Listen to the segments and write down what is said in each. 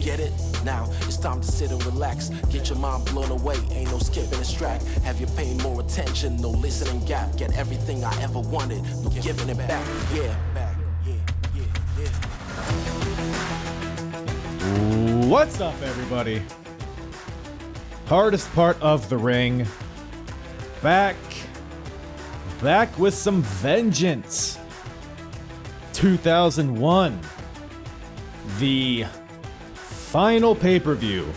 Get it? Now it's time to sit and relax. Get your mind blown away, ain't no skipping this track. Have you paying more attention? No listening gap. Get everything I ever wanted, no giving it back. Yeah. What's up, everybody? Hardest part of the ring. Back. Back with some vengeance. 2001. The final pay per view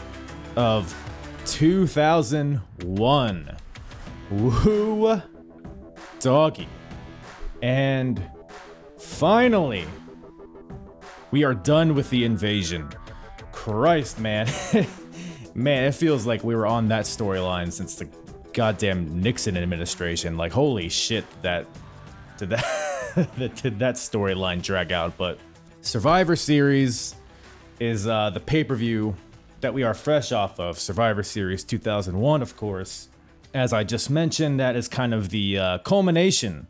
of 2001. Woo doggy. And finally, we are done with the invasion. Christ, man. man, it feels like we were on that storyline since the goddamn Nixon administration. Like, holy shit, that did that did that storyline drag out? But Survivor Series is uh, the pay per view that we are fresh off of. Survivor Series 2001, of course. As I just mentioned, that is kind of the uh, culmination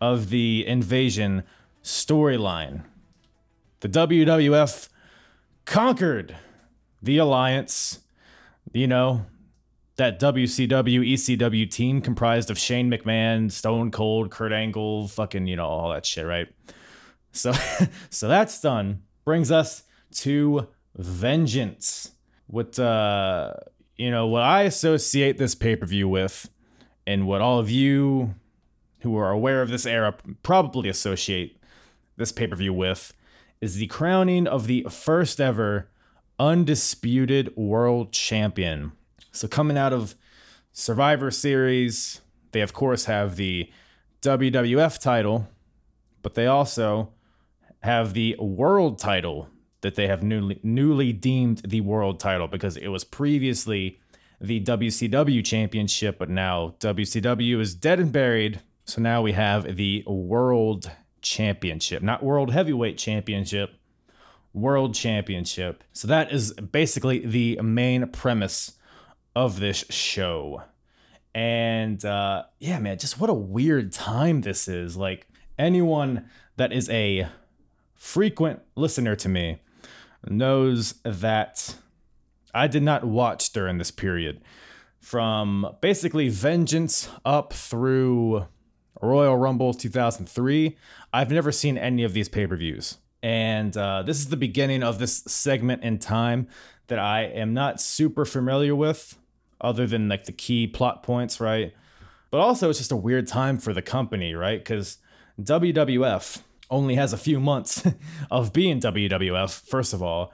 of the invasion storyline. The WWF conquered the alliance. You know, that WCW, ECW team comprised of Shane McMahon, Stone Cold, Kurt Angle, fucking, you know, all that shit, right? So so that's done. Brings us to Vengeance. What uh you know, what I associate this pay-per-view with and what all of you who are aware of this era probably associate this pay-per-view with is the crowning of the first ever undisputed world champion. So coming out of Survivor Series, they of course have the WWF title, but they also have the world title that they have newly newly deemed the world title because it was previously the WCW championship, but now WCW is dead and buried. So now we have the world championship, not world heavyweight championship, world championship. So that is basically the main premise of this show. And uh, yeah, man, just what a weird time this is. Like anyone that is a frequent listener to me knows that I did not watch during this period. From basically Vengeance up through Royal Rumble 2003, I've never seen any of these pay per views. And uh, this is the beginning of this segment in time that I am not super familiar with, other than like the key plot points, right? But also, it's just a weird time for the company, right? Because WWF only has a few months of being WWF, first of all.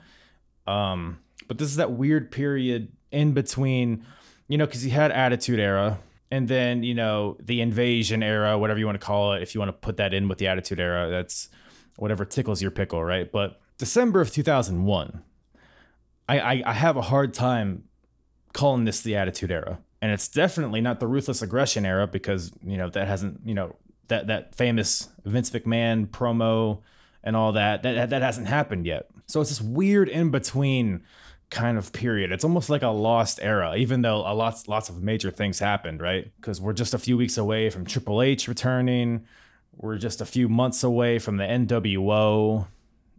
Um, but this is that weird period in between, you know, because he had Attitude Era, and then you know the Invasion Era, whatever you want to call it. If you want to put that in with the Attitude Era, that's whatever tickles your pickle, right? But December of 2001, I, I, I have a hard time calling this the Attitude Era, and it's definitely not the Ruthless Aggression Era because you know that hasn't you know that that famous Vince McMahon promo and all that that that hasn't happened yet. So it's this weird in between kind of period. It's almost like a lost era, even though a lots lots of major things happened, right? Because we're just a few weeks away from Triple H returning. We're just a few months away from the NWO.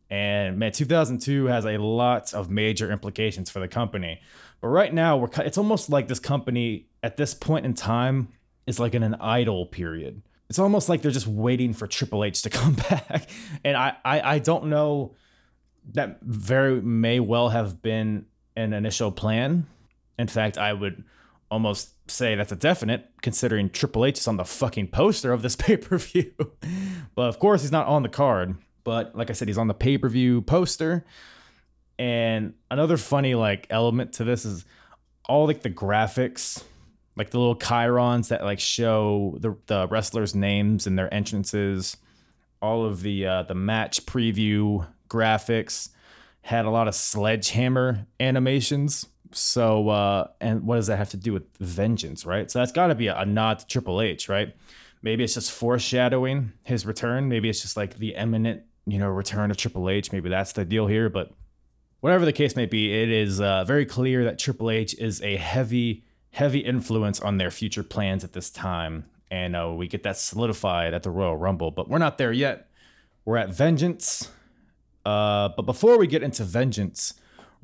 And man, 2002 has a lot of major implications for the company. But right now, we're it's almost like this company at this point in time is like in an idle period it's almost like they're just waiting for Triple H to come back. And I, I, I don't know that very may well have been an initial plan. In fact, I would almost say that's a definite, considering Triple H is on the fucking poster of this pay per view. but of course, he's not on the card. But like I said, he's on the pay per view poster. And another funny like element to this is all like the graphics, like the little chyrons that like show the the wrestlers' names and their entrances. All of the uh, the match preview graphics had a lot of sledgehammer animations. So, uh, and what does that have to do with vengeance, right? So that's got to be a, a nod to Triple H, right? Maybe it's just foreshadowing his return. Maybe it's just like the imminent, you know, return of Triple H. Maybe that's the deal here. But whatever the case may be, it is uh, very clear that Triple H is a heavy, heavy influence on their future plans at this time. And uh, we get that solidified at the Royal Rumble. But we're not there yet. We're at Vengeance. Uh, but before we get into Vengeance,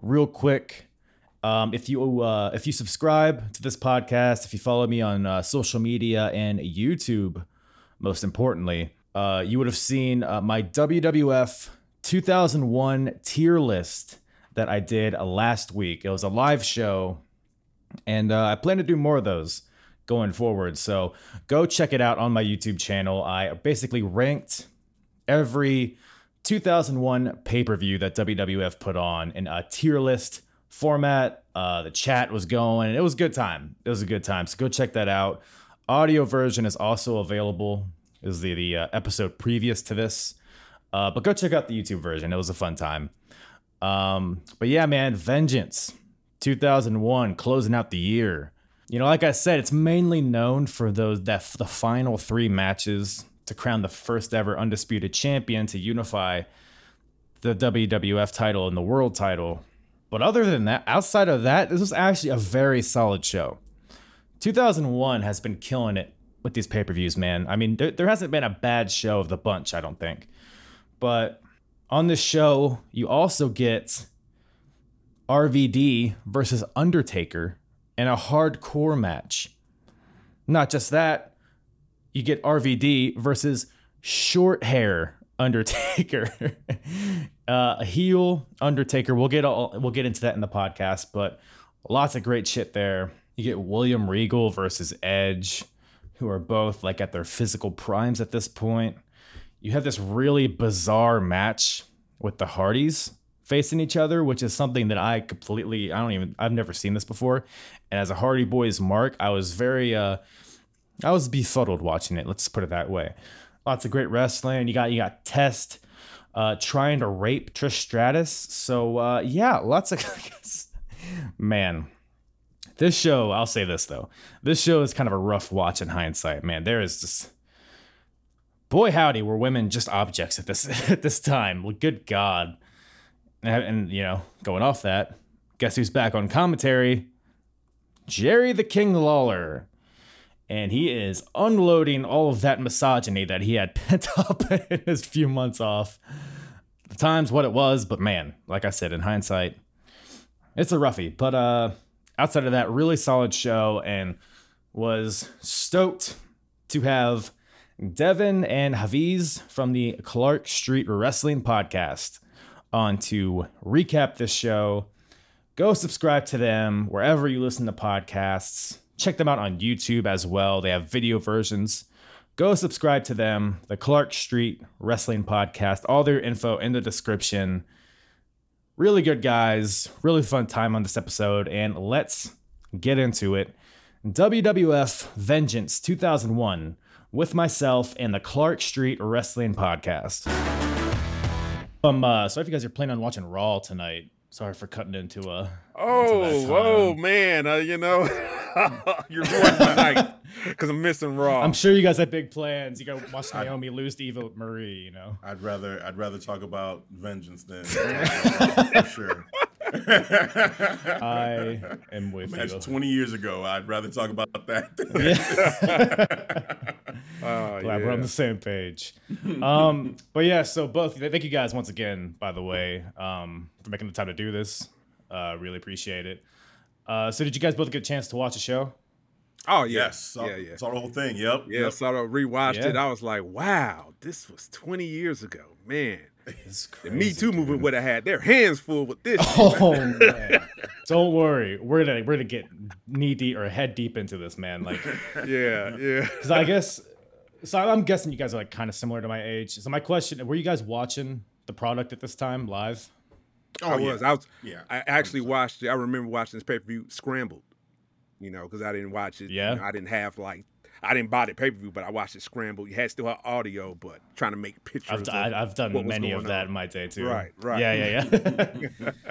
real quick, um, if you uh, if you subscribe to this podcast, if you follow me on uh, social media and YouTube, most importantly, uh, you would have seen uh, my WWF 2001 tier list that I did last week. It was a live show, and uh, I plan to do more of those going forward. So go check it out on my YouTube channel. I basically ranked every 2001 pay per view that WWF put on in a tier list format. Uh, the chat was going. It was a good time. It was a good time. So go check that out. Audio version is also available. Is the the uh, episode previous to this, uh, but go check out the YouTube version. It was a fun time. Um, but yeah, man, Vengeance, 2001, closing out the year. You know, like I said, it's mainly known for those that the final three matches to crown the first ever undisputed champion to unify the WWF title and the world title but other than that, outside of that, this was actually a very solid show. 2001 has been killing it with these pay per views, man. I mean, there, there hasn't been a bad show of the bunch, I don't think. But on this show, you also get RVD versus Undertaker in a hardcore match. Not just that, you get RVD versus short hair Undertaker, uh, heel Undertaker. We'll get all we'll get into that in the podcast, but lots of great shit there. You get William Regal versus Edge, who are both like at their physical primes at this point. You have this really bizarre match with the Hardys facing each other, which is something that I completely I don't even I've never seen this before. And as a Hardy Boys mark, I was very uh I was befuddled watching it. Let's put it that way. Lots of great wrestling. You got you got Test uh, trying to rape Trish Stratus. So uh, yeah, lots of man. This show, I'll say this though, this show is kind of a rough watch in hindsight. Man, there is just boy howdy were women just objects at this at this time. Well, good God. And, and you know, going off that, guess who's back on commentary? Jerry the King Lawler and he is unloading all of that misogyny that he had pent up in his few months off. The time's what it was, but man, like I said, in hindsight, it's a roughie. But uh, outside of that, really solid show, and was stoked to have Devin and Hafeez from the Clark Street Wrestling Podcast on to recap this show. Go subscribe to them wherever you listen to podcasts Check them out on YouTube as well. They have video versions. Go subscribe to them, the Clark Street Wrestling Podcast. All their info in the description. Really good guys. Really fun time on this episode. And let's get into it. WWF Vengeance 2001 with myself and the Clark Street Wrestling Podcast. Um, uh, sorry if you guys are planning on watching Raw tonight. Sorry for cutting into a. Oh, whoa, man! Uh, you know, you're ruining my night because I'm missing Raw. I'm sure you guys have big plans. You got to watch Naomi lose to Eva Marie. You know. I'd rather I'd rather talk about vengeance than for sure. I am with That's you. 20 years ago. I'd rather talk about that. yeah. Oh, Glad we're on the same page. Um, but yeah, so both thank you guys once again, by the way, um, for making the time to do this. Uh, really appreciate it. Uh, so did you guys both get a chance to watch the show? Oh yeah, Yes, saw, yeah, yeah. saw the whole thing. Yep. Yeah, yep. so I rewatched it. I was like, wow, this was 20 years ago. Man, It's the Me Too dude. movement would have had their hands full with this. Oh man. Don't worry. We're gonna we're gonna get knee deep or head deep into this, man. Like yeah, yeah. because I guess so I'm guessing you guys are like kind of similar to my age. So my question, were you guys watching the product at this time live? Oh, I yeah. was. I was. Yeah, I actually watched it. I remember watching this pay per view scrambled. You know, because I didn't watch it. you Yeah. know, I didn't have like. I didn't buy the pay per view, but I watched it scrambled. You had still had audio, but trying to make pictures. I've, of I, I've done what many of that on. in my day too. Right, right. Yeah, yeah, yeah.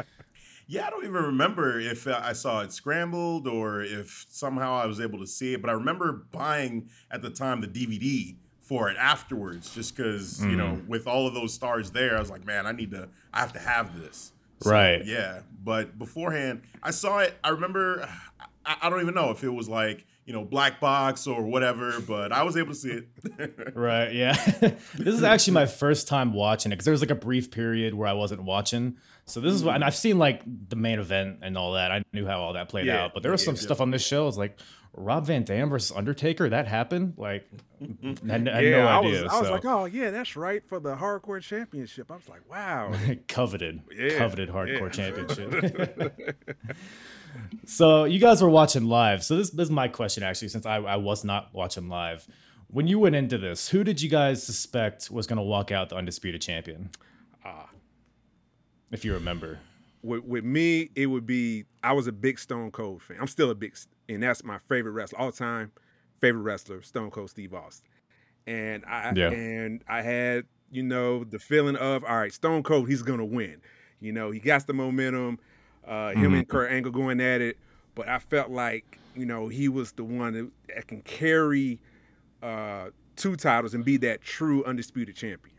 Yeah, I don't even remember if uh, I saw it scrambled or if somehow I was able to see it, but I remember buying at the time the DVD for it afterwards, just because you know, Mm-hmm. with all of those stars there, I was like, man, I need to, I have to have this. So, Right. Yeah, but beforehand, I saw it. I remember, I, I don't even know if it was like you know black box or whatever, but I was able to see it. Right, yeah. this is actually my first time watching it because there was like a brief period where I wasn't watching. So this is what, and I've seen like the main event and all that. I knew how all that played Yeah, out, but there was yeah, some yeah. stuff on this show. it's like, Rob Van Dam versus Undertaker. That happened. Like, I had, I had yeah, no I idea. was. I was like, oh yeah, that's right for the hardcore championship. I was like, wow. coveted, Yeah, coveted hardcore yeah. championship. So you guys were watching live. So this, this is my question actually, since I, I was not watching live. When you went into this, who did you guys suspect was going to walk out the undisputed champion? Ah. if you remember. with, with me, it would be I was a big Stone Cold fan. I'm still a big, and that's my favorite wrestler all time. Favorite wrestler, Stone Cold Steve Austin. And I Yeah. and I had you know the feeling of all right, Stone Cold, he's gonna win. You know, he got the momentum. Uh, him and Kurt Angle going at it, but I felt like you know he was the one that, that can carry uh, two titles and be that true undisputed champion.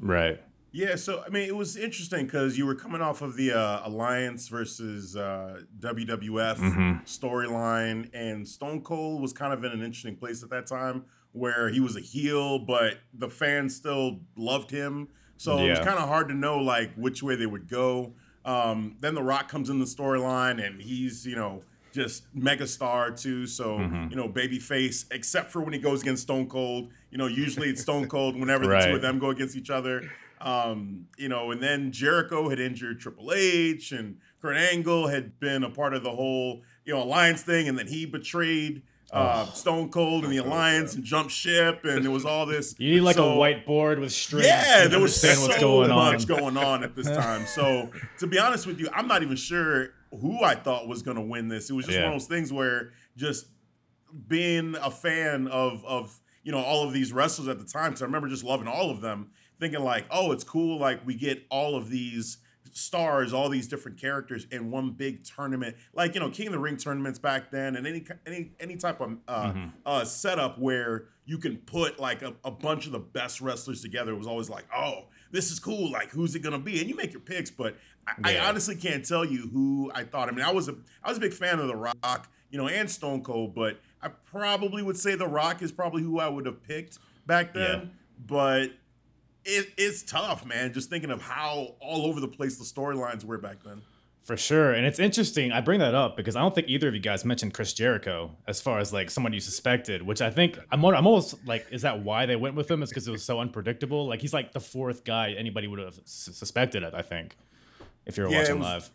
Right. Yeah, so I mean, it was interesting because you were coming off of the uh, Alliance versus uh, WWF Mhm. storyline, and Stone Cold was kind of in an interesting place at that time where he was a heel, but the fans still loved him. So it was kind of hard to know like which way they would go. Um, then The Rock comes in the storyline, and he's you know just megastar too. So Mhm. you know, babyface, except for when he goes against Stone Cold. You know, usually it's Stone Cold whenever the two of them go against each other. Um, you know, and then Jericho had injured Triple H, and Kurt Angle had been a part of the whole you know alliance thing, and then he betrayed uh, Stone Cold and the alliance and Jump ship, and there was all this. You need like So- a whiteboard with strings. yeah, there was so going much on. going on at this time. So, to be honest with you, I'm not even sure who I thought was going to win this. It was just Yeah. one of those things where just being a fan of of you know all of these wrestlers at the time, because I remember just loving all of them, thinking like, oh, it's cool, like we get all of these stars, all these different characters in one big tournament, like you know King of the Ring tournaments back then, and any any any type of uh, Mhm. uh, setup where you can put like a, a bunch of the best wrestlers together. It was always like, oh, this is cool. Like, who's it gonna be? And you make your picks, but I, Yeah. I honestly can't tell you who I thought. I mean, I was a I was a big fan of The Rock, you know, and Stone Cold, but I probably would say The Rock is probably who I would have picked back then. Yeah. But it, it's tough, man. Just thinking of how all over the place the storylines were back then. For sure. And it's interesting. I bring that up because I don't think either of you guys mentioned Chris Jericho as far as like someone you suspected, which I think I'm, I'm almost like, is that why they went with him? Is because it was so unpredictable? Like he's like the fourth guy anybody would have s- suspected it, I think, if you were Yeah, watching was- live.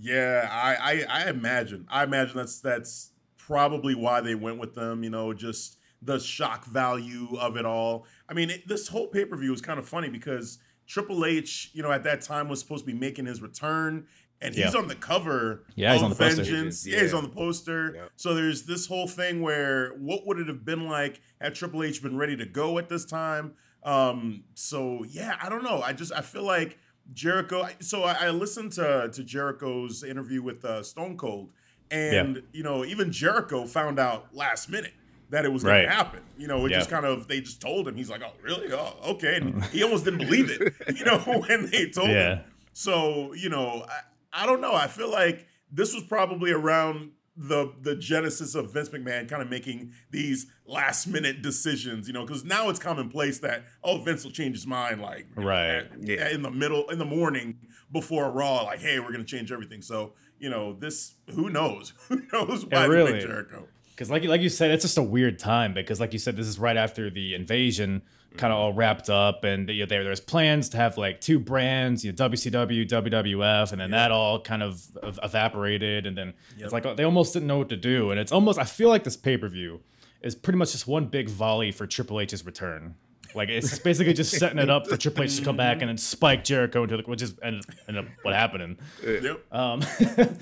Yeah, I, I I imagine. I imagine that's that's probably why they went with them. You know, just the shock value of it all. I mean, it, this whole pay per view was kind of funny because Triple H, you know, at that time was supposed to be making his return, and he's Yeah. on the cover. Yeah, he's on the poster. Vengeance. Yeah. Yeah, he's on the poster. Yeah. So there's this whole thing where what would it have been like had Triple H been ready to go at this time? Um, so yeah, I don't know. I just I feel like Jericho. So I, I listened to to Jericho's interview with uh, Stone Cold, and you know even Jericho found out last minute that it was going Right. to happen. You know, it Yeah. just kind of they just told him. He's like, oh really? Oh okay. And mm. he almost didn't believe it. You know when they told Yeah. him. So you know I, I don't know. I feel like this was probably around the the genesis of Vince McMahon kind of making these last minute decisions, you know, because now it's commonplace that oh Vince will change his mind like you know, Right. at- Yeah. in the middle in the morning before a Raw, like hey we're gonna change everything. So you know this who knows who knows why they really- Jericho. Because like like you said, it's just a weird time because like you said, this is right after the invasion kind of all wrapped up, and you know, there there's plans to have like two brands, you know, WCW, WWF, and then that all kind of evaporated, and then it's like they almost didn't know what to do, and it's almost I feel like this pay per view is pretty much just one big volley for Triple H's return. Like it's basically just setting it up for Triple H to come back and then spike Jericho into the which is and, and what happened. Yep. Um,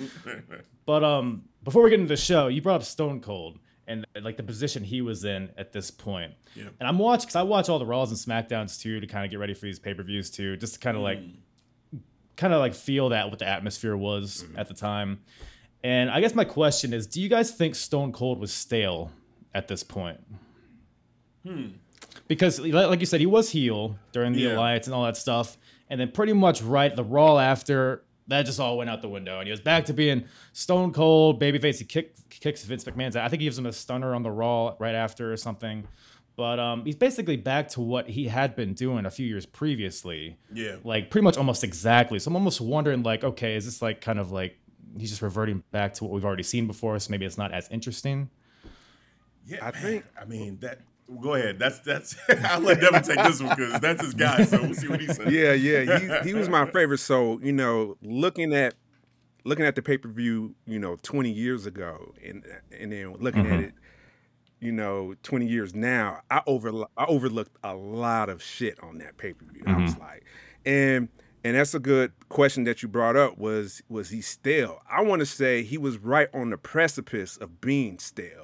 but um, before we get into the show, you brought up Stone Cold and like the position he was in at this point. Yeah. And I'm watching because I watch all the Raws and Smackdowns too to kind of get ready for these pay per views too, just to kind of like, kind of like feel that what the atmosphere was at the time. And I guess my question is, do you guys think Stone Cold was stale at this point? Hmm. Because like you said, he was heel during the Yeah. alliance and all that stuff, and then pretty much right the Raw after that just all went out the window, and he was back to being Stone Cold babyface. He kick, kicks Vince McMahon's. I think he gives him a stunner on the Raw right after or something. But um, he's basically back to what he had been doing a few years previously, Yeah. like pretty much almost exactly. So I'm almost wondering, like, okay, is this like kind of like he's just reverting back to what we've already seen before? So maybe it's not as interesting. Yeah, I man, think- I mean that. Go ahead. That's that's. I'll let Devin take this one because that's his guy. So we'll see what he says. Yeah, yeah, he, he was my favorite. So you know, looking at looking at the pay per view, you know, 20 years ago, and and then looking at mm-hmm. it, you know, 20 years now, I over I overlooked a lot of shit on that pay per view. I was mm-hmm. like, and and that's a good question that you brought up. Was was he stale? I want to say he was right on the precipice of being stale.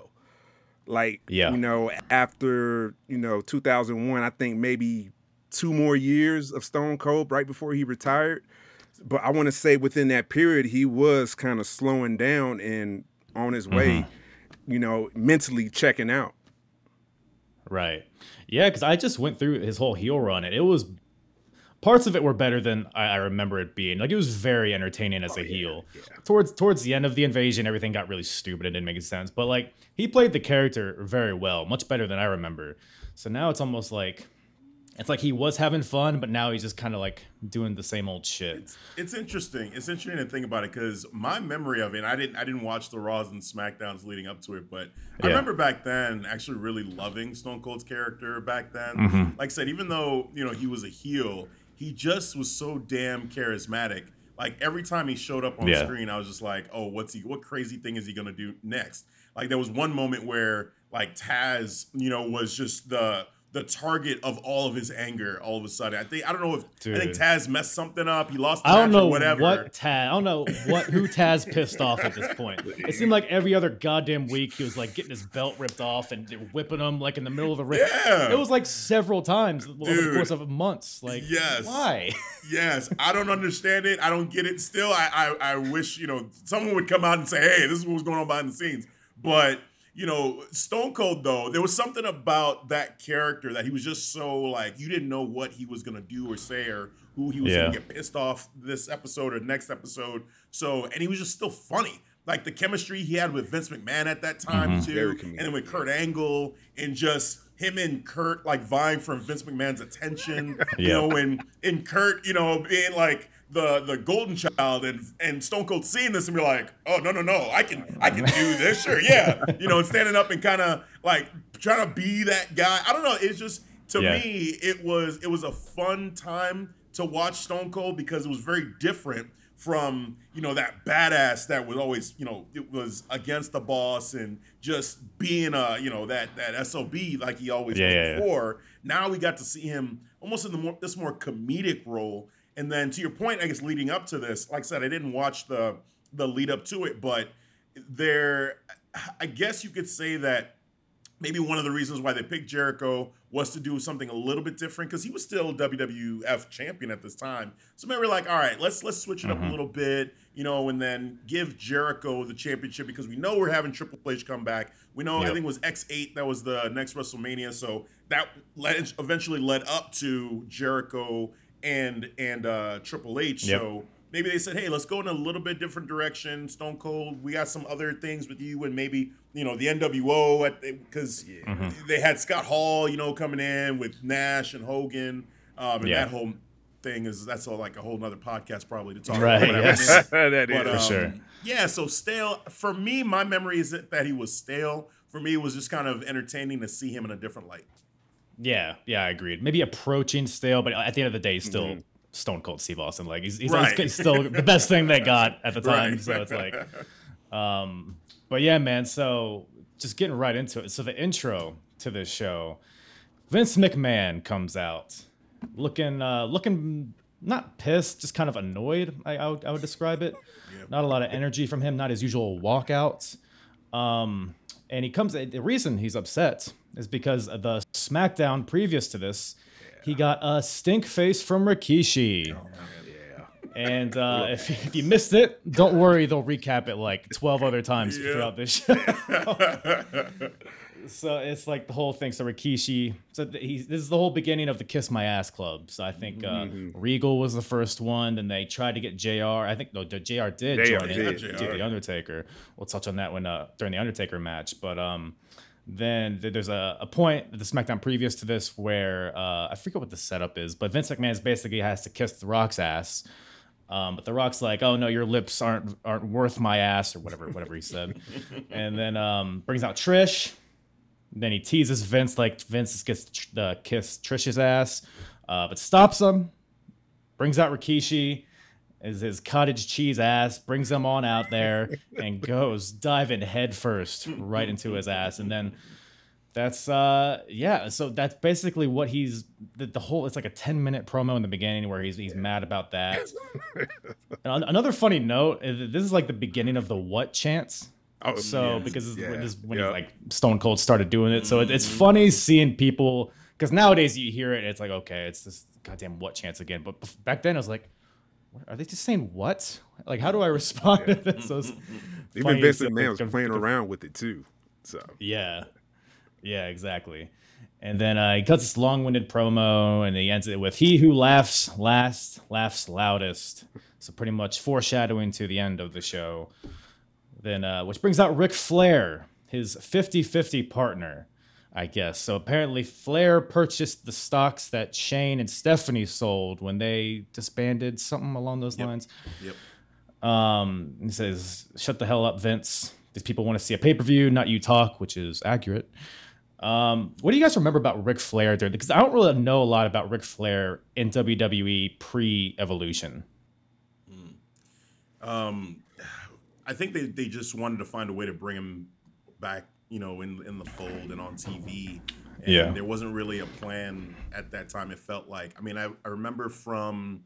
Like, Yeah. you know, after you know 2001, I think maybe two more years of Stone Cold right before he retired. But I want to say within that period, he was kind of slowing down and on his way, mm-hmm. you know, mentally checking out. Right. Yeah, because I just went through his whole heel run, and it was parts of it were better than I, I remember it being. Like it was very entertaining as a heel. Towards towards the end of the invasion, everything got really stupid and didn't make sense. But like he played the character very well, much better than I remember. So now it's almost like it's like he was having fun, but now he's just kind of like doing the same old shit. It's interesting. It's interesting to think about it because my memory of it, I didn't I didn't watch the Raws and Smackdowns leading up to it, but I remember back then actually really loving Stone Cold's character back then. Mm-hmm. Like I said, even though you know he was a heel, he just was so damn charismatic. Like every time he showed up on Yeah. screen, I was just like, oh, what's he? What crazy thing is he gonna do next? Like there was one moment where like Taz, you know, was just the the target of all of his anger all of a sudden. I think I don't know if I think Taz messed something up. He lost the I don't know whatever. what Taz. I don't know what who Taz pissed off at this point. It seemed like every other goddamn week he was like getting his belt ripped off and whipping him like in the middle of the ring. Yeah. It was like several times over the course of months. Like, Yes. why? Yes, I don't understand it. I don't get it. Still, I, I I wish you know someone would come out and say, "Hey, this is what was going on behind the scenes." But you know, Stone Cold though, there was something about that character that he was just so like you didn't know what he was gonna do or say or who he was Yeah. gonna get pissed off this episode or next episode. So, and he was just still funny. Like the chemistry he had with Vince McMahon at that time Mm-hmm. too, and then with Kurt Angle and just him and Kurt like vying for Vince McMahon's attention. You know, and and Kurt, you know, being like the the golden child and and Stone Cold seeing this and be like, oh no no no, I can I can do this, sure, yeah. You know, and standing up and kind of like trying to be that guy. I don't know. It's just to Yeah. me, it was it was a fun time to watch Stone Cold because it was very different from you know that badass that was always you know it was against the boss and just being a you know that that sob like he always Yeah, was yeah, before. Now we got to see him almost in the more this more comedic role. And then to your point, I guess leading up to this, like I said, I didn't watch the the lead up to it, but there, I guess you could say that maybe one of the reasons why they picked Jericho was to do something a little bit different because he was still WWF champion at this time. So maybe we're like, all right, let's let's switch it up a mm-hmm. little bit, you know, and then give Jericho the championship because we know we're having Triple H come back. We know I think it was X8 that was the next WrestleMania, so that led, eventually led up to Jericho and and uh, Triple H. Yep. So maybe they said, hey, let's go in a little bit different direction. Stone Cold, we got some other things with you, and maybe you know the NWO at because they had Scott Hall, you know, coming in with Nash and Hogan, um, and Yeah. that whole thing is that's all like a whole nother podcast probably to talk Right, about. whatever yes. is. that is. But, um, sure. Yeah, so stale. For me, my memory is that, that he was stale. for me, it was just kind of entertaining to see him in a different light. Yeah, yeah, I agreed. Maybe approaching stale, but at the end of the day, he's still mm-hmm. Stone Cold Steve Austin. Like he's, he's, right. he's, still the best thing they got at the time. Right. So it's like, um, but yeah, man. So just getting right into it. So the intro to this show, Vince McMahon comes out, looking, uh, looking not pissed, just kind of annoyed. I, I, would, I would describe it. Not a lot of energy from him. Not his usual walkouts. Um, and he comes. The reason he's upset is because the SmackDown previous to this, yeah. he got a stink face from Rikishi. Oh, and uh, if, if you missed it, don't worry, they'll recap it like 12 other times yeah. throughout this show. so it's like the whole thing. So Rikishi, so he's, this is the whole beginning of the Kiss My Ass Club. So I think uh, mm-hmm. Regal was the first one, and they tried to get Jr. I think no, Jr. did JR join did. it, the Undertaker. We'll touch on that when uh, during the Undertaker match, but um, then there's a, a point the SmackDown previous to this where uh, I forget what the setup is, but Vince McMahon basically has to kiss The Rock's ass. Um, but The Rock's like, "Oh no, your lips aren't aren't worth my ass," or whatever whatever he said, and then um, brings out Trish. Then he teases Vince like Vince gets the uh, kiss Trish's ass, uh, but stops him. Brings out Rikishi, is his cottage cheese ass, brings him on out there, and goes diving headfirst right into his ass, and then that's uh yeah so that's basically what he's the, the, whole it's like a 10 minute promo in the beginning where he's he's mad about that another funny note this is like the beginning of the what chants oh, so yes. because yeah. this is when yep. like stone cold started doing it so it, it's mm. funny seeing people because nowadays you hear it it's like okay it's this goddamn what chants again but back then i was like are they just saying what like how do i respond yeah. to this mm-hmm. so mm-hmm. even Vince McMahon was playing around with it too so yeah yeah, exactly. And then uh, he cuts this long-winded promo, and he ends it with "He who laughs last laughs loudest." So pretty much foreshadowing to the end of the show. Then, uh, which brings out Ric Flair, his 50-50 partner, I guess. So apparently, Flair purchased the stocks that Shane and Stephanie sold when they disbanded, something along those yep. lines. Yep. Um, he says, "Shut the hell up, Vince. These people want to see a pay per view, not you talk," which is accurate. Um, what do you guys remember about Ric Flair there? Because I don't really know a lot about Ric Flair in WWE pre Evolution. Mm. Um, I think they, they just wanted to find a way to bring him back, you know, in in the fold and on TV. And yeah. there wasn't really a plan at that time. It felt like, I mean, I, I remember from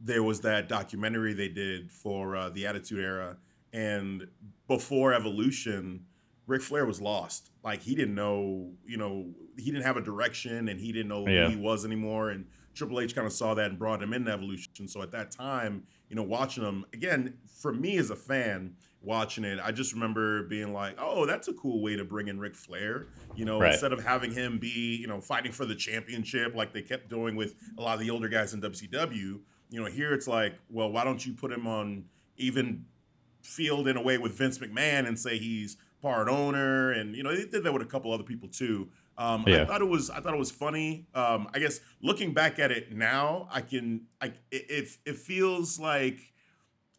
there was that documentary they did for uh, the Attitude Era, and before Evolution Ric Flair was lost. Like he didn't know, you know, he didn't have a direction and he didn't know yeah. who he was anymore. And Triple H kind of saw that and brought him into Evolution. So at that time, you know, watching him again, for me as a fan, watching it, I just remember being like, oh, that's a cool way to bring in Ric Flair. You know, right. instead of having him be, you know, fighting for the championship like they kept doing with a lot of the older guys in WCW. You know, here it's like, well, why don't you put him on even field in a way with Vince McMahon and say he's part owner, and you know they did that with a couple other people too. Um, yeah. I thought it was I thought it was funny. Um, I guess looking back at it now, I can I it, it feels like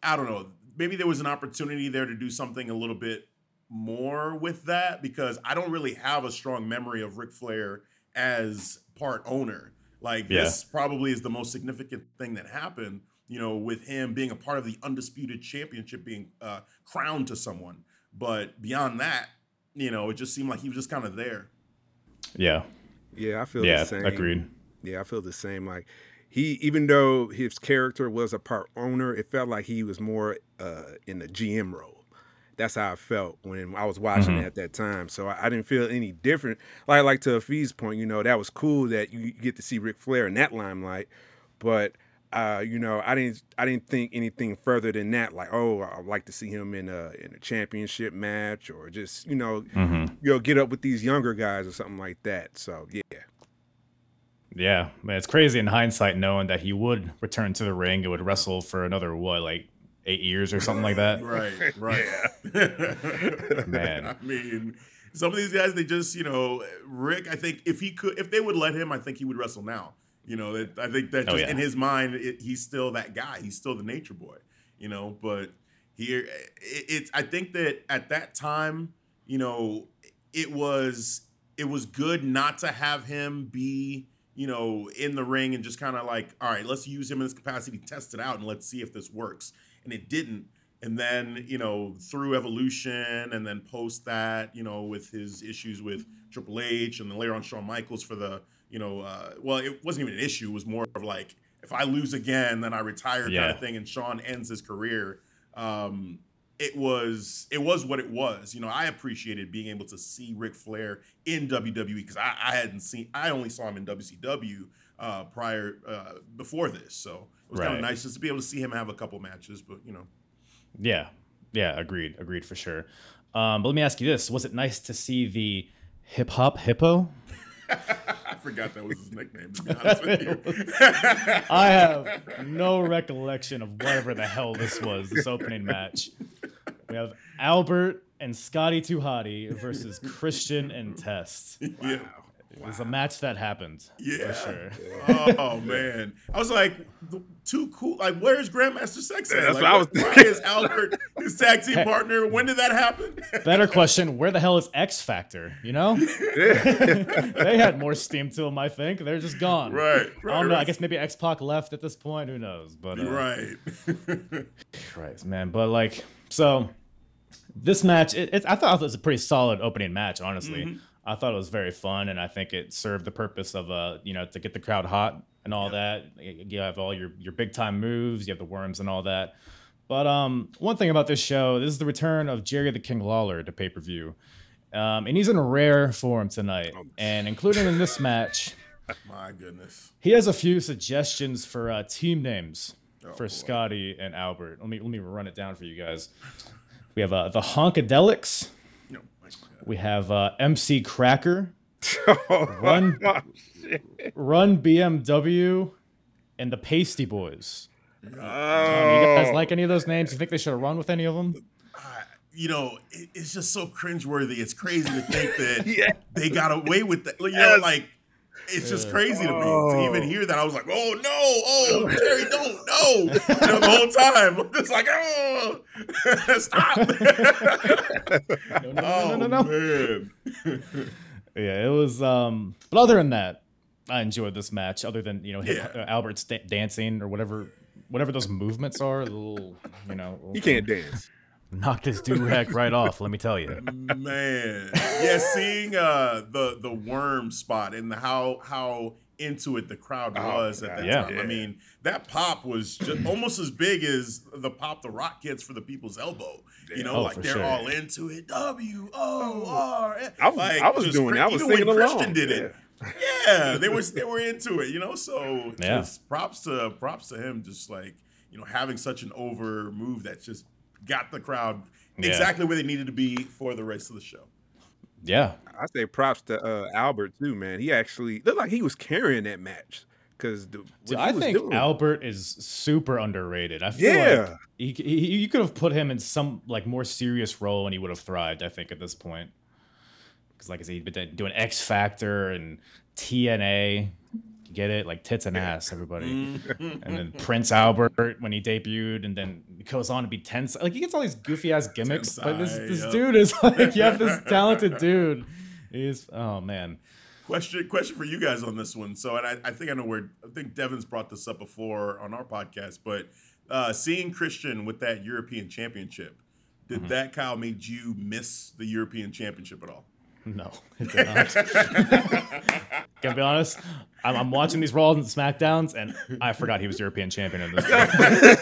I don't know maybe there was an opportunity there to do something a little bit more with that because I don't really have a strong memory of Ric Flair as part owner. Like yeah. this probably is the most significant thing that happened. You know, with him being a part of the undisputed championship being uh, crowned to someone. But beyond that, you know, it just seemed like he was just kind of there. Yeah. Yeah, I feel yeah, the same. Agreed. Yeah, I feel the same. Like he, even though his character was a part owner, it felt like he was more uh, in the GM role. That's how I felt when I was watching mm-hmm. it at that time. So I, I, didn't feel any different. Like like to Hafeez's point, you know, that was cool that you get to see Ric Flair in that limelight, but uh, you know, I didn't I didn't think anything further than that. Like, oh, I'd like to see him in a in a championship match or just you know, mm-hmm. you know, get up with these younger guys or something like that. So yeah. Yeah, man, it's crazy in hindsight knowing that he would return to the ring and would wrestle for another what, like eight years or something like that. right, right. man, I mean, some of these guys, they just, you know, Rick. I think if he could, if they would let him, I think he would wrestle now. You know, that I think that oh, just oh, yeah. in his mind, it, he's still that guy. He's still the nature boy. You know, but here, it, it's. I think that at that time, you know, it was it was good not to have him be you know in the ring and just kind of like all right let's use him in this capacity test it out and let's see if this works and it didn't and then you know through evolution and then post that you know with his issues with triple h and then later on shawn michaels for the you know uh, well it wasn't even an issue it was more of like if i lose again then i retire kind of thing and shawn ends his career um it was it was what it was. You know, I appreciated being able to see Ric Flair in WWE because I, I hadn't seen I only saw him in WCW uh, prior uh, before this, so it was kind of nice just to be able to see him have a couple matches. But you know, Yeah, yeah, agreed, agreed for sure. Um, but let me ask you this: Was it nice to see the hip hop hippo? I forgot that was his nickname. To be honest with you, I have no recollection of whatever the hell this was. This opening match. We have Albert and Scotty Hottie versus Christian and Test. yeah. It was a match that happened. Yeah. For sure. Oh man, I was like, th- too cool. Like, where's Grandmaster Sexay at? That's like, what I was why thinking. is Albert his tag team partner? When did that happen? Better question: Where the hell is X Factor? You know, they had more steam to them. I think they're just gone. right. I don't know. I guess maybe X Pac left at this point. Who knows? But uh, Right. Christ, man. But like, so this match, it, it's I thought it was a pretty solid opening match. Honestly, Mm-hmm. I thought it was very fun, and I think it served the purpose of uh, you know, to get the crowd hot and all that. You have all your your big time moves, you have the worms and all that. But um, one thing about this show, this is the return of Jerry the King Lawler to pay per view, um, and he's in rare form tonight, and including in this match. My goodness. He has a few suggestions for uh, team names Oh, for boy. Scotty and Albert. Let me let me run it down for you guys. We have uh, the Honkadelics. No, my God. We have uh, MC Cracker, Oh, Run, Run BMW, and the Pasty Boys. Um, you guys Oh. like any of those names? You think they should have run with any of them? you know, it, it's just so cringeworthy. It's crazy to think that Yeah. they got away with that. You know, like it's just crazy to me to Oh. even hear that. I was like, oh no, oh Jerry, don't, no. You know, the whole time I'm just like, oh, stop. No, no, oh no, no, no. man, Yeah, it was. Um, but other than that, I enjoyed this match. Other than you know hip, Yeah. uh, Albert's da- dancing or whatever, whatever those movements are. The little, you know, He can't dance. Knock this do rag right off. Let me tell you. man. Yeah, seeing uh the the worm spot and the, how how into it the crowd Oh, was at that Yeah. time. I mean, that pop was just almost as big as the pop the Rock gets for the People's Elbow. You know, Oh, like they're sure. all into it. W O R. I was- Like, I was doing it. I was even when singing along. Christian did it. Yeah, they were they were into it. You know, so Yeah. just props to props to him. Just like you know, having such an over move that's just got the crowd Yeah. exactly where they needed to be for the rest of the show. Yeah, I say props to uh, Albert too, man. He actually looked like he was carrying that match because Dude, I think Albert is super underrated. I feel Yeah. like he, he, you could have put him in some like more serious role and he would have thrived. I think at this point, because like I said, he's been doing X Factor and TNA. Get it, like tits and ass, everybody. Mm-hmm. and then Prince Albert when he debuted, and then he goes on to be Tensai. Like he gets all these goofy ass gimmicks, but this this yep. dude is like you have this talented dude. He's oh man. Question question for you guys on this one. So, and I, I think I know where I think Devin's brought this up before on our podcast, but uh, seeing Christian with that European Championship, did Mm-hmm. that Kyle made you miss the European Championship at all? No, it did not. Gonna be honest, I'm, I'm watching these Raws and Smackdowns, and I forgot he was European champion in this.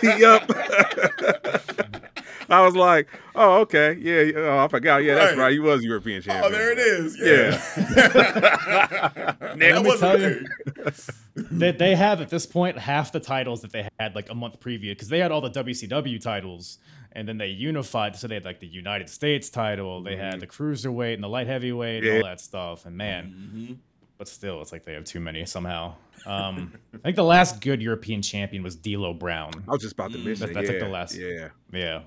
yep. I was like, oh, okay, yeah, yeah, oh, I forgot. Yeah, that's Right. right. He was European oh, champion. Oh, there it is. Yeah. that Let me tell you- there. They, they have at this point half the titles that they had like a month previous because they had all the WCW titles, and then they unified. So they had like the United States title, they had the cruiserweight and the light heavyweight and Yeah. all that stuff. And man, but still, it's like they have too many somehow. Um, I think the last good European champion was D'Lo Brown. I was just about to mention. That's- that's like the last- Yeah. Yeah.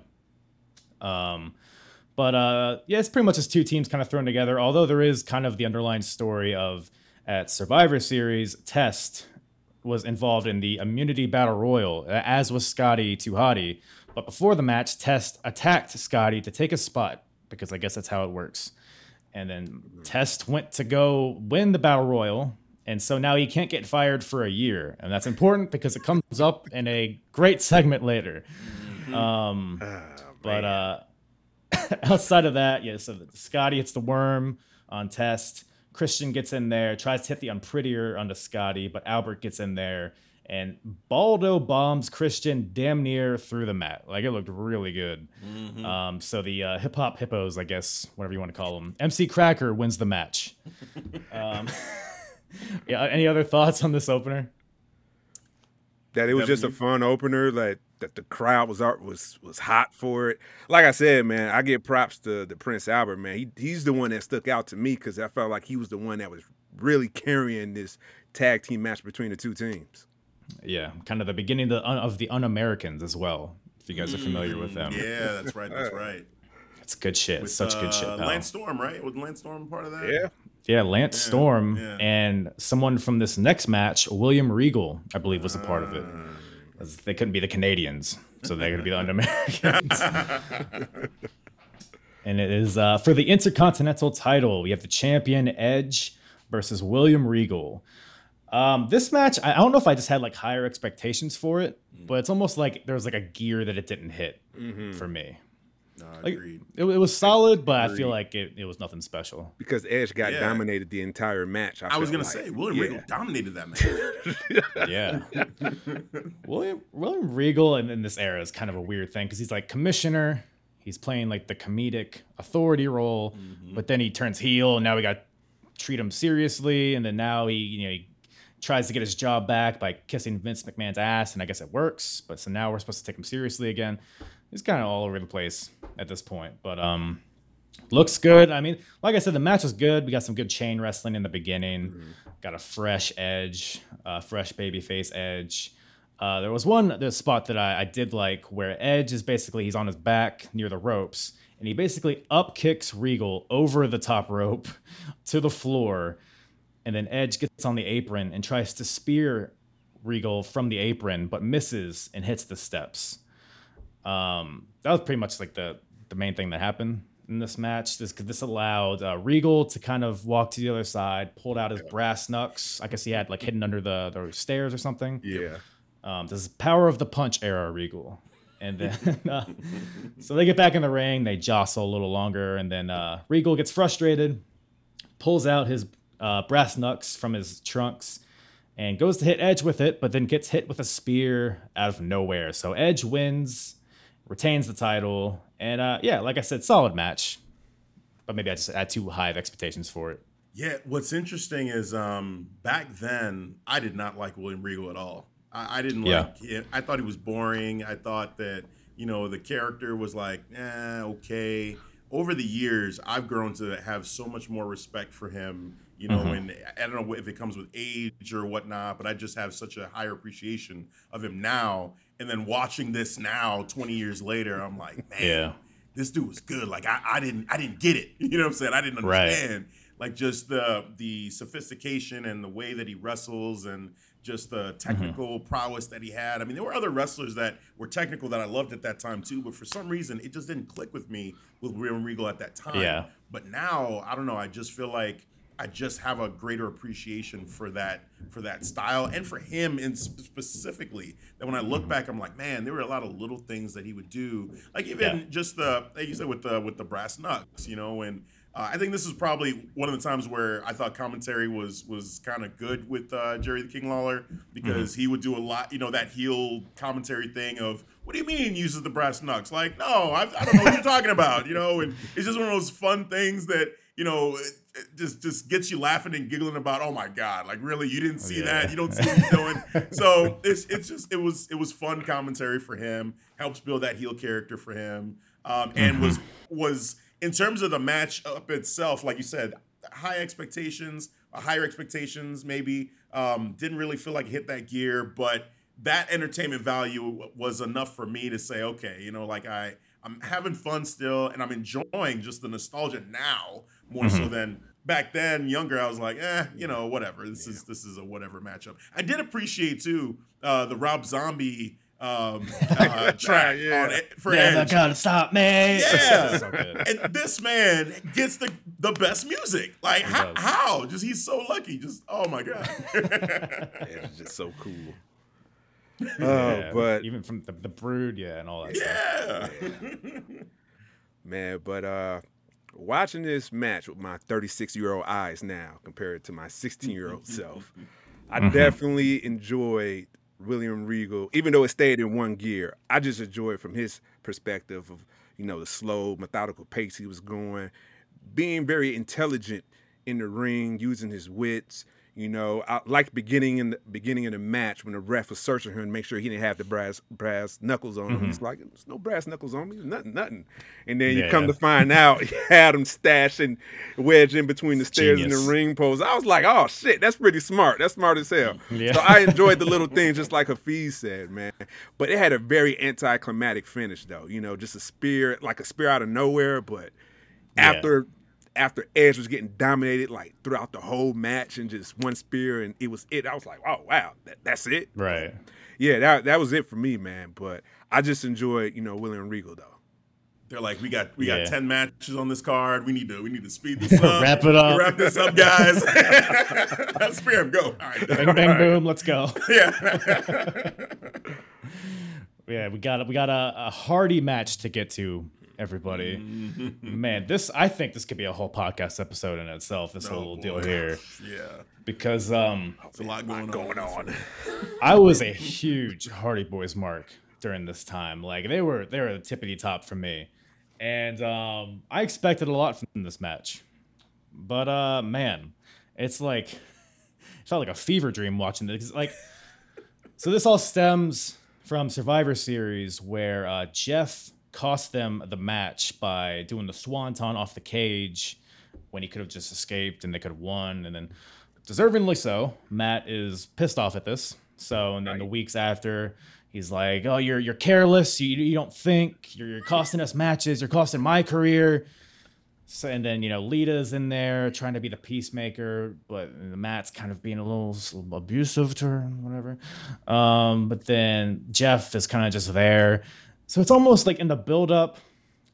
Um, but uh, yeah, it's pretty much just two teams kind of thrown together. Although there is kind of the underlying story of at Survivor Series, Test was involved in the Immunity Battle Royal, as was Scotty 2 Hotty. But before the match, Test attacked Scotty to take a spot because I guess that's how it works. and then Test went to go win the battle royal, and so now he can't get fired for a year, and that's important because it comes up in a great segment later. Um, but uh, outside of that, yeah, so Scotty hits the worm on Test. Christian gets in there, tries to hit the unprettier onto Scotty, but Albert gets in there and Baldo bombs Christian damn near through the mat. Like it looked really good. Um, so the uh, hip hop hippos, I guess, whatever you want to call them, MC Cracker wins the match. um, yeah. Any other thoughts on this opener? that it was just a fun opener. Like that the crowd was was was hot for it. Like I said, man, I give props to the Prince Albert. Man, he he's the one that stuck out to me because I felt like he was the one that was really carrying this tag team match between the two teams. Yeah, kind of the beginning of the, of the Un-Americans as well. If you guys are familiar with them, Yeah, that's right. That's right. it's good shit. With, Such good shit. uh, Pal. Lance Storm, right? Was Lance Storm part of that? Yeah, Yeah, Lance Storm yeah. and someone from this next match, William Regal, I believe, was a part of it. Ah. 'Cause They couldn't be the Canadians, so they're going to be the Un-Americans. and it is uh, for the Intercontinental title. We have the champion Edge versus William Regal. Um, this match, I I don't know if I just had like higher expectations for it, Mm. but it's almost like there was like a gear that it didn't hit for me. No, Like, agreed. it, it was solid, but I feel like it, it was nothing special. because Edge got Yeah. dominated the entire match. I was felt gonna like. say William Yeah. Regal dominated that match. Yeah. William William Regal in, in this era is kind of a weird thing because he's like commissioner. He's playing like the comedic authority role, but then he turns heel, and now we got treat him seriously. And then now he, you know, he tries to get his job back by kissing Vince McMahon's ass, and I guess it works. But so now we're supposed to take him seriously again. He's kind of all over the place at this point, but um, looks good. I mean, like I said, the match was good. We got some good chain wrestling in the beginning. Got a fresh edge, uh, fresh babyface edge. Uh, there was one the spot that I, I did like where Edge is basically he's on his back near the ropes and he basically up kicks Regal over the top rope to the floor, and then Edge gets on the apron and tries to spear Regal from the apron but misses and hits the steps. Um, that was pretty much like the the main thing that happened in this match. This this allowed uh, Regal to kind of walk to the other side, pulled out his brass knucks. I guess he had like hidden under the, the stairs or something. Yeah. Um, this is power of the punch era Regal. And then, uh, so they get back in the ring, they jostle a little longer, and then uh, Regal gets frustrated, pulls out his uh, brass knucks from his trunks, and goes to hit Edge with it, but then gets hit with a spear out of nowhere. So Edge wins, retains the title, and uh, yeah, like I said, solid match. But maybe I just had too high of expectations for it. Yeah, what's interesting is um, back then I did not like William Regal at all. I, I didn't Yeah. like. Him. I thought he was boring. I thought that you know the character was like, eh, okay. Over the years, I've grown to have so much more respect for him. You know, mm-hmm. and I don't know if it comes with age or whatnot, but I just have such a higher appreciation of him now. And then watching this now, 20 years later, I'm like, man, Yeah. this dude was good. Like I, I didn't, I didn't get it. You know what I'm saying? I didn't understand. Right. like just the the sophistication and the way that he wrestles and just the mm-hmm. technical prowess that he had. I mean, there were other wrestlers that were technical that I loved at that time too, but for some reason it just didn't click with me with William Regal at that time. Yeah. But now, I don't know, I just feel like I just have a greater appreciation for that for that style and for him in sp- specifically. That when I look back, I'm like, man, there were a lot of little things that he would do, like even Yeah. just the like you said with the with the brass knucks, you know, and uh, I think this is probably one of the times where I thought commentary was was kind of good with uh, Jerry the King Lawler because he would do a lot, you know, that heel commentary thing of what do you mean uses the brass knucks? Like, no, I, I don't know what you're talking about, you know, and it's just one of those fun things that you know. It, it just just gets you laughing and giggling about oh my god like really you didn't see yeah. that you don't see what he's doing so it's it's just it was it was fun commentary for him helps build that heel character for him um, and was was in terms of the match up itself like you said high expectations uh, higher expectations maybe um, didn't really feel like it hit that gear but that entertainment value was enough for me to say okay you know like i i'm having fun still and i'm enjoying just the nostalgia now more so than back then younger i was like eh you know whatever this is this is a whatever matchup i did appreciate too uh the rob zombie um uh track Yeah. on it for Never Edge. gonna stop me. Yeah. so and this man gets the the best music. Like He how, how? Just he's so lucky. Just oh my god. It's just so cool. Oh, Yeah, but even from the, the brood, yeah, and all that stuff. yeah. man, but uh watching this match with my 36 year old eyes now compared to my 16 year old self, I mm-hmm. definitely enjoyed William Regal, even though it stayed in one gear. I just enjoyed from his perspective of you know the slow, methodical pace he was going, being very intelligent in the ring, using his wits. You know, I like beginning in the beginning of the match when the ref was searching him and make sure he didn't have the brass brass knuckles on him. Mm-hmm. He's like, "There's no brass knuckles on me, nothing, nothing." And then you come yeah. to find out he had him stashed and wedged in between the stairs and the ring post. I was like, "Oh shit, that's pretty smart. That's smart as hell." Yeah. So I enjoyed the little things, just like Hafeez said, man. But it had a very anticlimactic finish, though. You know, just a spear, like a spear out of nowhere. But Yeah. after after Edge was getting dominated like throughout the whole match and just one spear and it was it. I was like, oh wow, that, that's it. Right. Yeah, that that was it for me, man. But I just enjoyed, you know, William Regal though. They're like, we got we Yeah. got ten matches on this card. We need to we need to speed this up. Wrap it up. Wrap this up, guys. Spear him. Go. All right. Bang bang boom, let's go. Yeah. Yeah, we got we got a, a hardy match to get to, everybody. Mm-hmm. Man, this I think this could be a whole podcast episode in itself. This Oh, whole deal here, Yeah. because um, It's a lot going, Going on. on. I was a huge Hardy Boys mark during this time. Like they were they were the tippity top for me, and um, I expected a lot from this match, but uh, man, it's like it felt like a fever dream watching this. Like, so this all stems from Survivor Series where uh, Jeff cost them the match by doing the swanton off the cage when he could have just escaped and they could have won, and then deservingly so. Matt is pissed off at this. So, and then the weeks after, he's like, "Oh, you're you're careless. You you don't think. You're, you're costing us matches. You're costing my career." So, and then you know Lita's in there trying to be the peacemaker, but Matt's kind of being a little abusive to her, whatever. Um, but then Jeff is kind of just there. So it's almost like in the build up,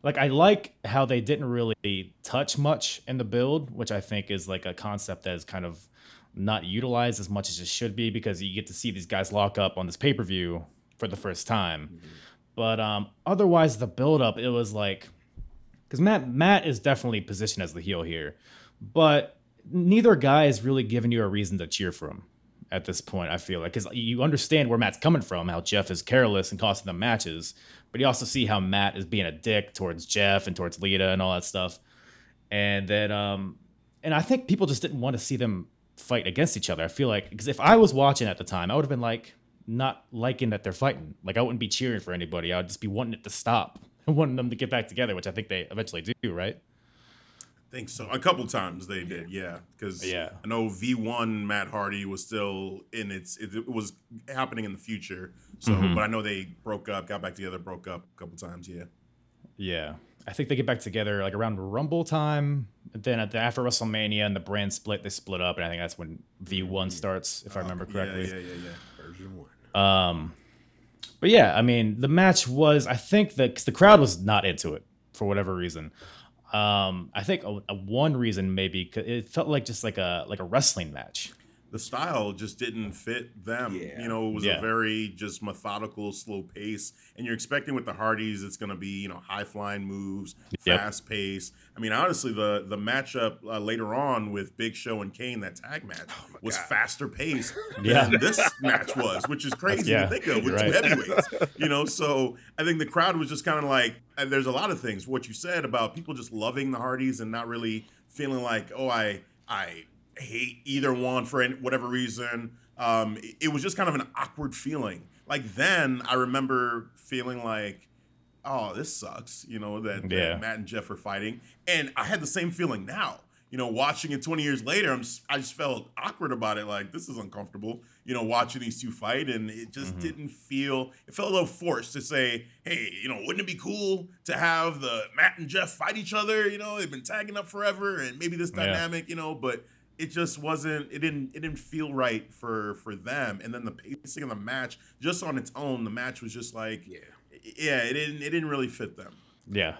like I like how they didn't really touch much in the build, which I think is like a concept that is kind of not utilized as much as it should be because you get to see these guys lock up on this pay per view for the first time. But um, otherwise, the build up it was like because Matt Matt is definitely positioned as the heel here, but neither guy is really giving you a reason to cheer for him at this point. I feel like because you understand where Matt's coming from, how Jeff is careless and costing them matches, but you also see how Matt is being a dick towards Jeff and towards Lita and all that stuff, and then um, and I think people just didn't want to see them fight against each other. I feel like because if I was watching at the time, I would have been like not liking that they're fighting. Like I wouldn't be cheering for anybody. I would just be wanting it to stop and wanting them to get back together, which I think they eventually do, right? I think so. A couple times they did, yeah. Because Yeah. I know V1 Matt Hardy was still in its. It, it was happening in the future. So, Mm-hmm. but I know they broke up, got back together, broke up a couple times. Yeah. Yeah. I think they get back together like around Rumble time. Then at the after WrestleMania and the brand split, they split up, and I think that's when V1 starts, if I remember correctly. Yeah, yeah, yeah, yeah. Version one. Um, but yeah, I mean, the match was. I think that 'cause the crowd was not into it for whatever reason. Um, I think a, a one reason maybe it felt like just like a like a wrestling match. The style just didn't fit them. Yeah. You know, it was Yeah. a very just methodical, slow pace. And you're expecting with the Hardys, it's going to be you know high flying moves, Yep. fast pace. I mean, honestly, the the matchup uh, later on with Big Show and Kane, that tag match, was God. faster paced Yeah. than this match was, which is crazy yeah, to think of with you're two heavyweights. You know, so I think the crowd was just kind of like, and there's a lot of things what you said about people just loving the Hardys and not really feeling like, oh, I I hate either one for any, whatever reason. Um, it, it was just kind of an awkward feeling. Like then, I remember feeling like, oh, this sucks. You know that, that Matt and Jeff were fighting, and I had the same feeling now. You know, watching it 20 years later, I'm just, I just felt awkward about it. Like this is uncomfortable. You know, watching these two fight, and it just didn't feel. It felt a little forced to say, hey, you know, wouldn't it be cool to have the Matt and Jeff fight each other? You know, they've been tagging up forever, and maybe this Yeah. dynamic. You know, but it just wasn't it didn't it didn't feel right for for them and then the pacing of the match just on its own the match was just like Yeah. yeah it didn't it didn't really fit them Yeah.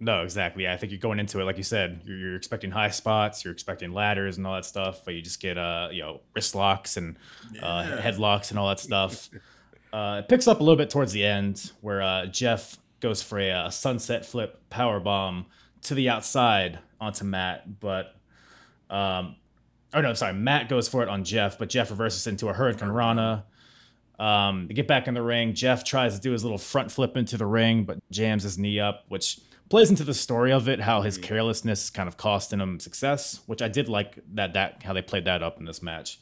No, exactly. Yeah, I think you're going into it like you said. You're, you're, expecting high spots, you're expecting ladders and all that stuff, but you just get uh you know wrist locks and uh, headlocks and all that stuff. uh, it picks up a little bit towards the end where uh, Jeff goes for a, a sunset flip power bomb to the outside onto Matt, but um, oh no, sorry, Matt goes for it on Jeff, but Jeff reverses into a hurricanrana. Um, to get back in the ring, Jeff tries to do his little front flip into the ring, but jams his knee up, which plays into the story of it, how his carelessness kind of costing him success, which I did like that that how they played that up in this match.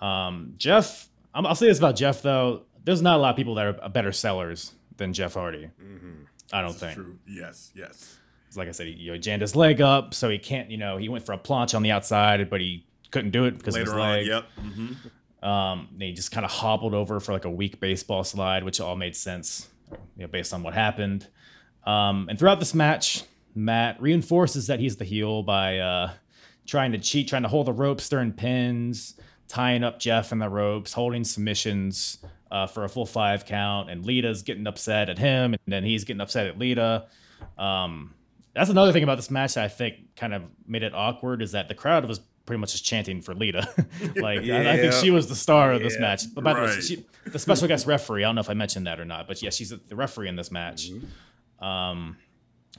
Um, Jeff, i will say this about Jeff though, there's not a lot of people that are better sellers than Jeff Hardy. Mm-hmm. I don't think. True. Yes. Yes. Like I said, he you know, jammed his leg up, so he can't. You know, he went for a planche on the outside, but he couldn't do it because Later of his leg. On, yep. Mm-hmm. Um, he just kind of hobbled over for like a weak baseball slide, which all made sense, you know, based on what happened. Um, and throughout this match, Matt reinforces that he's the heel by uh, trying to cheat, trying to hold the ropes during pins, tying up Jeff in the ropes, holding submissions uh, for a full five count, and Lita's getting upset at him, and then he's getting upset at Lita. Um, that's another thing about this match that I think kind of made it awkward is that the crowd was pretty much just chanting for Lita. like yeah. I, I, think she was the star of this match. But by the way, she, the special guest referee, I don't know if I mentioned that or not, but yeah, she's the referee in this match. Mm-hmm. Um,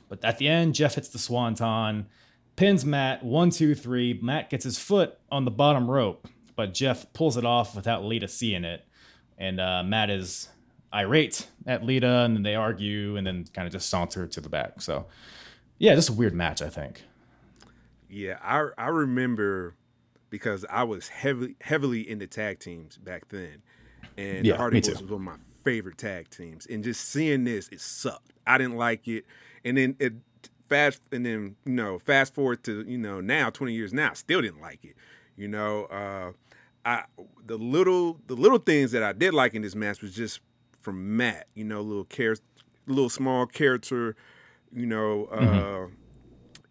but at the end, Jeff hits the swanton, pins Matt one, two, three. Matt gets his foot on the bottom rope, but Jeff pulls it off without Lita seeing it, and uh, Matt is irate at Lita, and then they argue, and then kind of just saunter to the back. So, yeah, just a weird match, I think. Yeah, I I remember because I was heavily heavily into tag teams back then, and yeah, the Hardy Boys was one of my favorite tag teams. And just seeing this, it sucked. I didn't like it, and then it fast and then you know fast forward to you know now 20 years now, I still didn't like it. You know, uh, I the little the little things that I did like in this match was just from Matt. You know, little care, little small character. You know. Uh, mm-hmm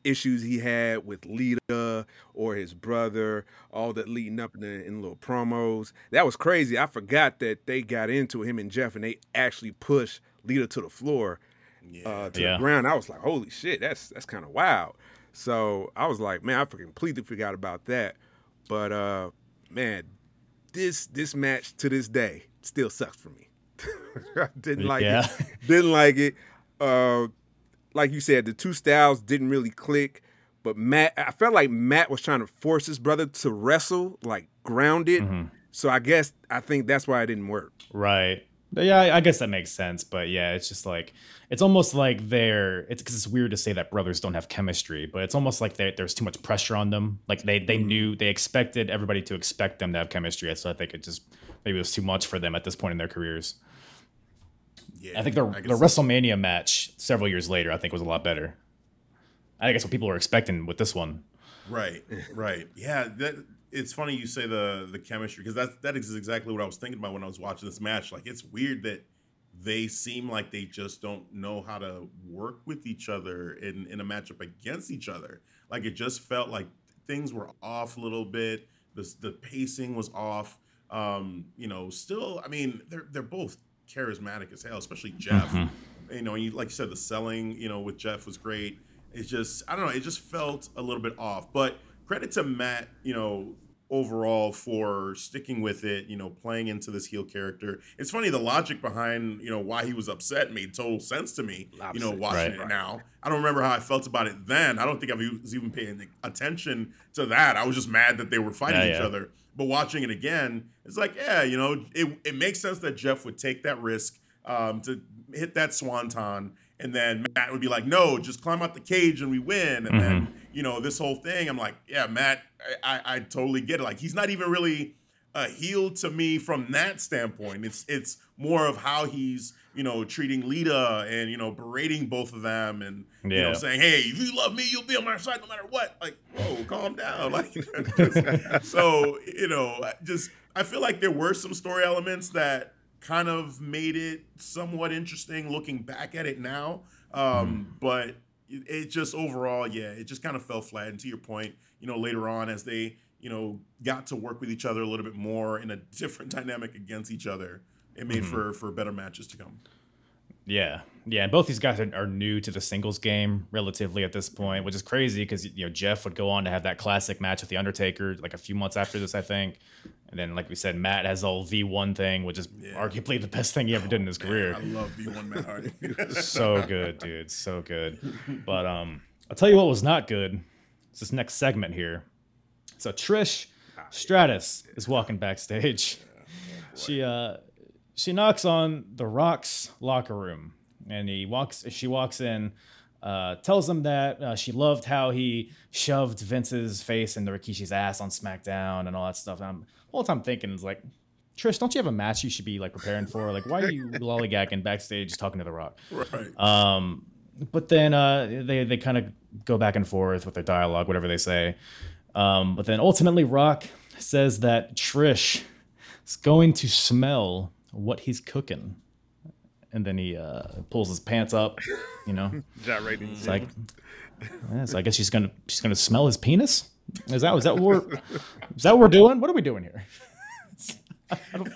issues he had with Lita or his brother, all that leading up in, the, in little promos. That was crazy. I forgot that they got into him and Jeff and they actually pushed Lita to the floor, yeah. uh, to yeah. the ground. I was like, holy shit, that's that's kind of wild. So I was like, man, I completely forgot about that. But uh, man, this this match to this day still sucks for me. I didn't like yeah. it. Didn't like it. Uh, like you said, the two styles didn't really click. But Matt, I felt like Matt was trying to force his brother to wrestle, like grounded. Mm-hmm. So I guess I think that's why it didn't work. Right. Yeah, I guess that makes sense. But yeah, it's just like it's almost like they're it's because it's weird to say that brothers don't have chemistry, but it's almost like there's too much pressure on them. Like they they mm-hmm. knew they expected everybody to expect them to have chemistry. So I think it just maybe it was too much for them at this point in their careers. Yeah, I think the I the WrestleMania match several years later, I think, was a lot better. I guess what people were expecting with this one. Right, right, yeah. That it's funny you say the the chemistry because that that is exactly what I was thinking about when I was watching this match. Like it's weird that they seem like they just don't know how to work with each other in in a matchup against each other. Like it just felt like things were off a little bit. The the pacing was off. Um, you know, still, I mean, they're they're both charismatic as hell, especially Jeff. Mm-hmm. You know, you, like you said, the selling, you know, with Jeff was great. It's just, I don't know, it just felt a little bit off. But credit to Matt, you know, overall for sticking with it, you know, playing into this heel character. It's funny the logic behind, you know, why he was upset made total sense to me, you know, watching right. it now. I don't remember how I felt about it then. I don't think I was even paying attention to that. I was just mad that they were fighting yeah, each yeah. other. But watching it again, it's like, yeah, you know, it, it makes sense that Jeff would take that risk um, to hit that swanton. And then Matt would be like, no, just climb out the cage and we win. And mm-hmm. then, you know, this whole thing, I'm like, yeah, Matt, I, I, I totally get it. Like, he's not even really a heel to me from that standpoint. It's it's more of how he's you know treating Lita and you know berating both of them and yeah. you know saying, "Hey, if you love me, you'll be on my side no matter what." Like, whoa, calm down. Like, just, so you know, just I feel like there were some story elements that kind of made it somewhat interesting looking back at it now. Um, mm. But it, it just overall, yeah, it just kind of fell flat. And to your point, you know, later on as they you know, got to work with each other a little bit more in a different dynamic against each other, it made mm-hmm. for for better matches to come. Yeah, yeah, and both these guys are, are new to the singles game relatively at this point, which is crazy because you know Jeff would go on to have that classic match with the Undertaker like a few months after this, I think, and then like we said, Matt has the whole V one thing, which is Yeah. arguably the best thing he ever did in his career. I love V1 Matt Hardy. so good, dude, so good. But um, I'll tell you what was not good. It's this next segment here. So Trish Stratus is walking backstage. She uh she knocks on the Rock's locker room, and he walks. She walks in. Uh, tells him that uh, she loved how he shoved Vince's face into Rikishi's ass on SmackDown and all that stuff. And I'm the whole time thinking is like, Trish, don't you have a match you should be like preparing for? Like, why are you lollygagging backstage talking to the Rock? right. Um, but then uh, they they kind of go back and forth with their dialogue, whatever they say. Um, but then ultimately, Rock says that Trish is going to smell what he's cooking, and then he uh, pulls his pants up. You know, Gyrating. it's like, yeah, so I guess she's gonna she's gonna smell his penis. Is that is that what we're is that what we're doing? What are we doing here?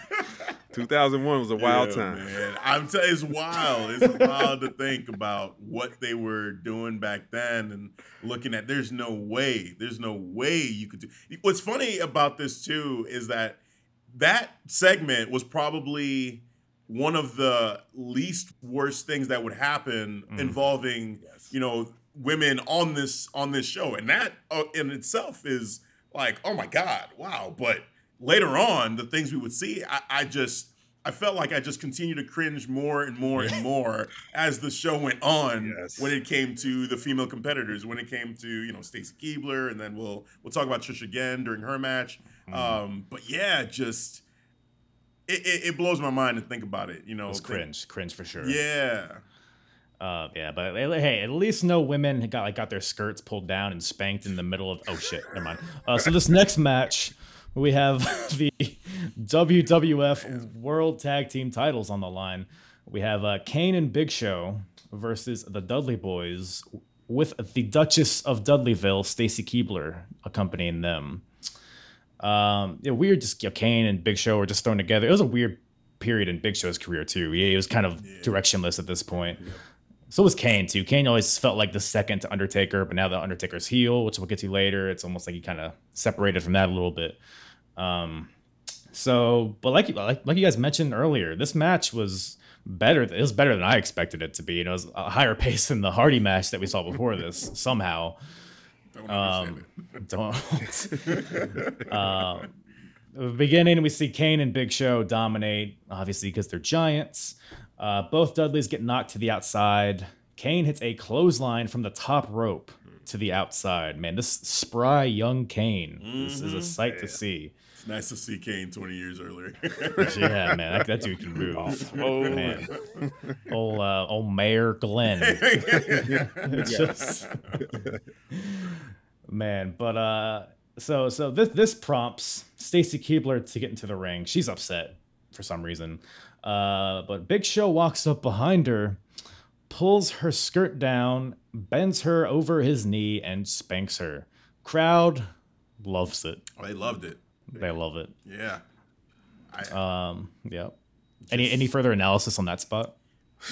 2001 was a wild Yeah, time. Man. I'm t- it's wild. It's wild to think about what they were doing back then and looking at. There's no way. There's no way you could do. What's funny about this too is that that segment was probably one of the least worst things that would happen involving you know women on this on this show. And that uh, in itself is like oh my god wow. But later on the things we would see i, I just i felt like i just continued to cringe more and more and more as the show went on Yes. when it came to the female competitors when it came to you know Stacy Keibler and then we'll we'll talk about Trish again during her match um but yeah just it, it, it blows my mind to think about it you know It was think- cringe, cringe for sure. yeah Uh, yeah, but hey, at least no women got like got their skirts pulled down and spanked in the middle of. Oh shit, never mind. Uh, so this next match, we have the WWF World Tag Team titles on the line. We have uh, Kane and Big Show versus the Dudley Boys, with the Duchess of Dudleyville, Stacy Keibler, accompanying them. Um, yeah, weird. Just you know, Kane and Big Show were just thrown together. It was a weird period in Big Show's career too. He, he was kind of directionless at this point. So was Kane too. Kane always felt like the second to Undertaker, but now the Undertaker's heel, which we'll get to later, it's almost like he kind of separated from that a little bit. Um, so, but like you like, like you guys mentioned earlier, this match was better. It was better than I expected it to be. It was a higher pace than the Hardy match that we saw before this. Somehow, don't um, it. don't. uh, the beginning, we see Kane and Big Show dominate, obviously because they're giants. Uh, both Dudleys get knocked to the outside. Kane hits a clothesline from the top rope to the outside. Man, this spry young Kane this is a sight to see. It's nice to see Kane 20 years earlier. Yeah, man, that, that dude can move. Oh man, old uh, old Mayor Glenn. It's just man but uh so so this this prompts stacy keibler to get into the ring she's upset for some reason uh but big show walks up behind her pulls her skirt down bends her over his knee and spanks her crowd loves it they loved it. They love it Yeah. I, um yeah any any further analysis on that spot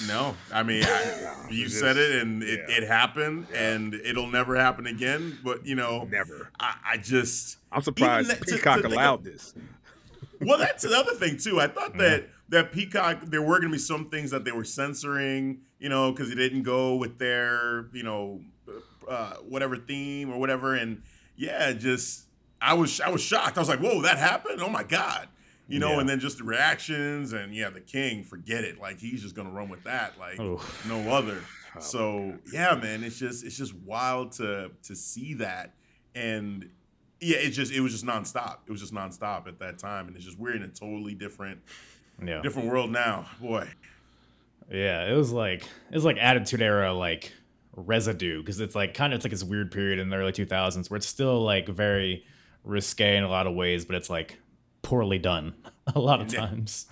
no, I mean, I, you just- said it, and it, yeah. it happened, and it'll never happen again. But you know, Never. I, I just I'm surprised that- Peacock to think allowed of- this. well, that's another thing too. I thought that that Peacock there were going to be some things that they were censoring, you know, because it didn't go with their, you know, uh, whatever theme or whatever. And yeah, just I was I was shocked. I was like, whoa, that happened! Oh my god, you know. Yeah. And then just the reactions and yeah, the King, forget it. Like he's just going to run with that, like Oof. no other. Oh, so yeah, man, it's just it's just wild to to see that and yeah, it just it was just nonstop. It was just nonstop at that time, and it's just we're in a totally different yeah different world now. Boy, Yeah, it was like it was like Attitude Era like residue because it's like kind of it's like this weird period in the early 2000s where it's still like very risque in a lot of ways, but it's like poorly done a lot of times.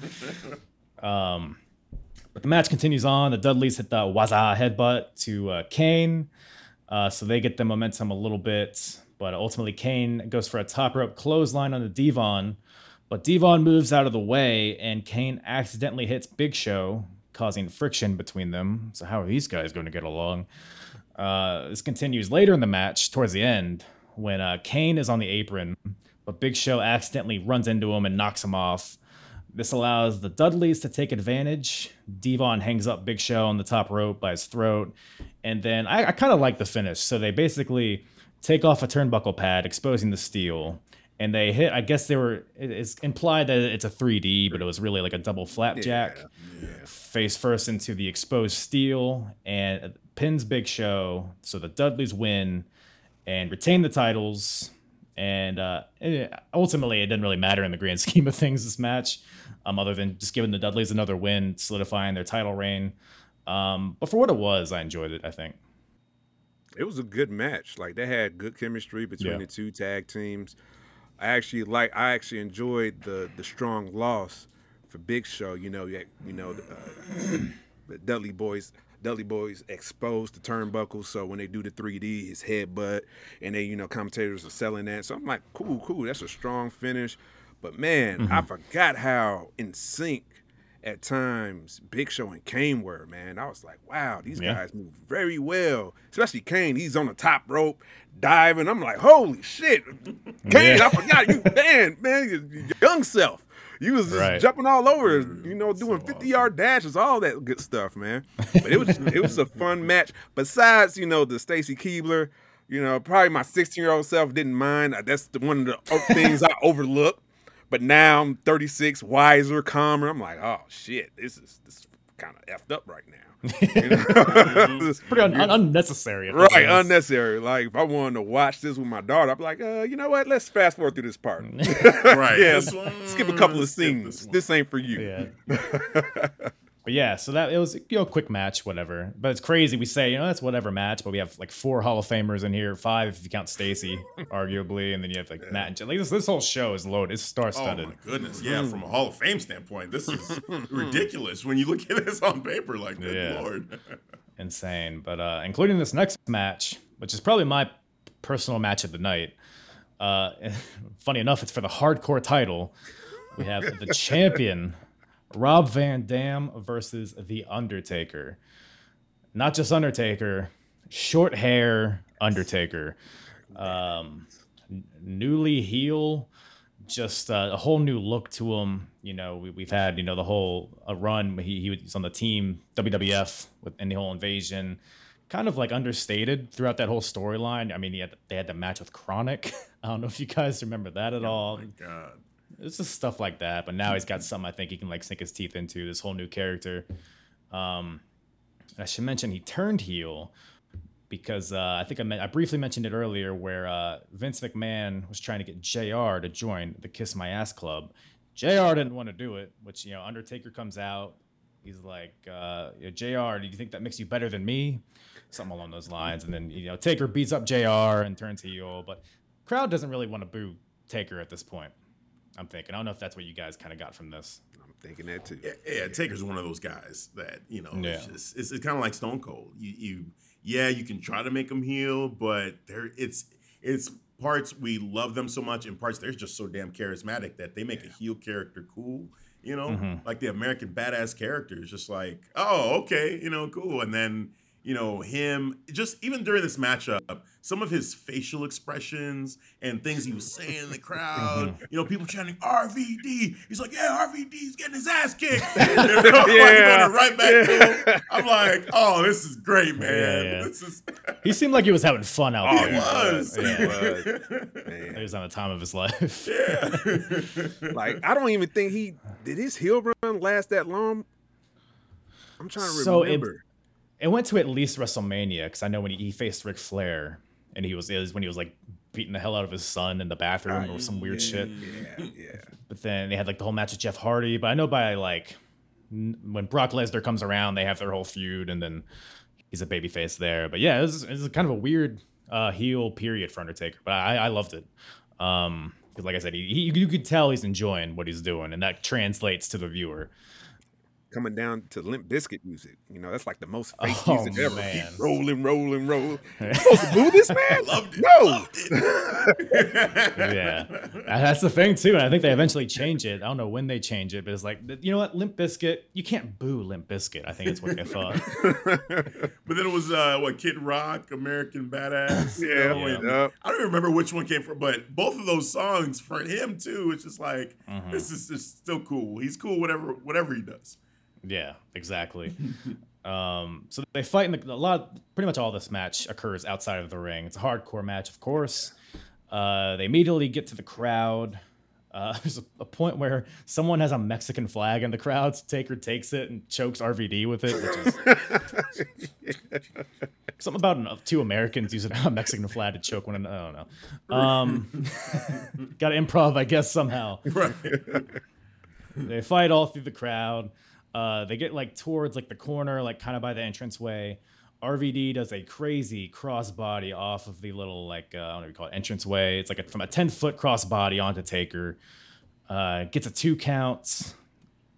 um, but the match continues on. The Dudleys hit the Wassup headbutt to uh, Kane, uh, so they get the momentum a little bit. But ultimately, Kane goes for a top rope clothesline on the D-Von. But D-Von moves out of the way, and Kane accidentally hits Big Show, causing friction between them. So how are these guys going to get along? Uh, this continues later in the match, towards the end, when uh, Kane is on the apron, but Big Show accidentally runs into him and knocks him off. This allows the Dudleys to take advantage. D-Von hangs up Big Show on the top rope by his throat. And then I, I kind of like the finish. So they basically take off a turnbuckle pad, exposing the steel. And they hit, I guess they were, it's implied that it's a 3D, but it was really like a double flapjack. Yeah, yeah. Face first into the exposed steel and pins Big Show. So the Dudleys win and retain the titles. And uh, ultimately, it didn't really matter in the grand scheme of things this match um, other than just giving the Dudleys another win, solidifying their title reign. Um, but for what it was, I enjoyed it. I think it was a good match. Like they had good chemistry between yeah. the two tag teams. I actually like. I actually enjoyed the the strong loss for Big Show. You know, you know, uh, the Dudley boys. Dudley boys exposed the turnbuckles, so when they do the 3D, his headbutt, and they, you know, commentators are selling that. So I'm like, cool, cool. That's a strong finish. But man, mm-hmm. I forgot how in sync at times Big Show and Kane were, man. I was like, wow, these yeah. guys move very well. Especially Kane, he's on the top rope diving. I'm like, holy shit. Kane, yeah. I forgot you, man, man, your young self. You was just right. jumping all over, you know, doing 50 yard dashes, all that good stuff, man. But it was it was a fun match. Besides, you know, the Stacy Keibler, you know, probably my 16 year old self didn't mind. Uh, that's the, one of the things I overlooked. But now I'm 36, wiser, calmer. I'm like, oh shit, this is this is kind of effed up right now. You know? it's pretty un- unnecessary. Right, unnecessary. Like if I wanted to watch this with my daughter, I'd be like, uh, you know what? Let's fast forward through this part. right. yeah. Skip a couple of scenes. This, this, ain't for you. Yeah. But yeah, so that it was you know quick match, whatever. But it's crazy. We say you know that's whatever match, but we have like four Hall of Famers in here, five if you count Stacy, arguably, and then you have like yeah. Matt and Jen. Like this, this whole show is loaded. It's star studded. Oh my goodness, yeah. From a Hall of Fame standpoint, this is ridiculous when you look at this on paper. Like, good yeah. lord, insane. But uh including this next match, which is probably my personal match of the night. Uh, funny enough, it's for the hardcore title. We have the champion Rob Van Dam versus The Undertaker. Not just Undertaker, short hair Undertaker. Um, newly heel, just uh, a whole new look to him. You know, we, have had you know the whole a run. He, he was on the team WWF with in the whole invasion, kind of like understated throughout that whole storyline. I mean, he had they had the match with KroniK. I don't know if you guys remember that at oh all. my god! It's just stuff like that. But now he's got something I think he can like sink his teeth into this whole new character. Um, I should mention he turned heel because uh, I think I, I briefly mentioned it earlier where uh, Vince McMahon was trying to get JR to join the Kiss My Ass Club. JR didn't want to do it, which, you know, Undertaker comes out. He's like, uh, JR, do you think that makes you better than me? Something along those lines. And then, you know, Taker beats up JR and turns heel. But crowd doesn't really want to boo Taker at this point. I'm thinking. I don't know if that's what you guys kind of got from this. I'm thinking that too. Yeah, yeah Taker's one of those guys that you know. Yeah. It's, just, it's, it's kind of like Stone Cold. You, you, yeah, you can try to make them heal, but there, it's, it's parts we love them so much, and parts they're just so damn charismatic that they make yeah. a heel character cool. You know, mm-hmm. like the American badass character is just like, oh, okay, you know, cool, and then you know him just even during this matchup some of his facial expressions and things he was saying in the crowd mm-hmm. you know people chanting rvd he's like yeah rvd's getting his ass kicked yeah. like, right back yeah. to him i'm like oh this is great man yeah, yeah. This is... he seemed like he was having fun out oh, there he was yeah. he was. on the time of his life yeah like i don't even think he did his heel run last that long i'm trying to remember it, it went to at least WrestleMania because I know when he, he faced Ric Flair and he was, was when he was like beating the hell out of his son in the bathroom or some weird yeah, shit. Yeah, yeah. But then they had like the whole match with Jeff Hardy. But I know by like when Brock Lesnar comes around, they have their whole feud, and then he's a babyface there. But yeah, it was, it was kind of a weird uh, heel period for Undertaker, but I, I loved it. Um, because like I said, he, he, you could tell he's enjoying what he's doing, and that translates to the viewer. Coming down to Limp Bizkit music. You know, that's like the most fake Oh, music ever. man. Keep rolling, rolling, rolling. You supposed to boo this man? Loved it. No. Loved it. yeah, that's the thing too. And I think they eventually change it. I don't know when they change it, but it's like you know what, Limp Bizkit. You can't boo Limp Bizkit. I think it's what they thought. But then it was uh, what Kid Rock, American Badass. you yeah, know, yeah. I don't even remember which one came from, but both of those songs for him too. It's just like Mhm. this is just still cool. He's cool whatever whatever he does. Yeah, exactly. um, so they fight in the, a lot. Pretty much all this match occurs outside of the ring. It's a hardcore match, of course. Uh, they immediately get to the crowd. Uh, there's a, a point where someone has a Mexican flag in the crowd. So Taker takes it and chokes RVD with it, which is something about an- two Americans using a Mexican flag to choke one another. I don't know. Um, Got to improv, I guess, somehow Right. they fight all through the crowd. Uh, they get like towards like the corner, like kind of by the entranceway. RVD does a crazy crossbody off of the little like uh, I don't know what you call it entranceway. It's like a, from a ten foot crossbody onto Taker. Uh, gets a two counts,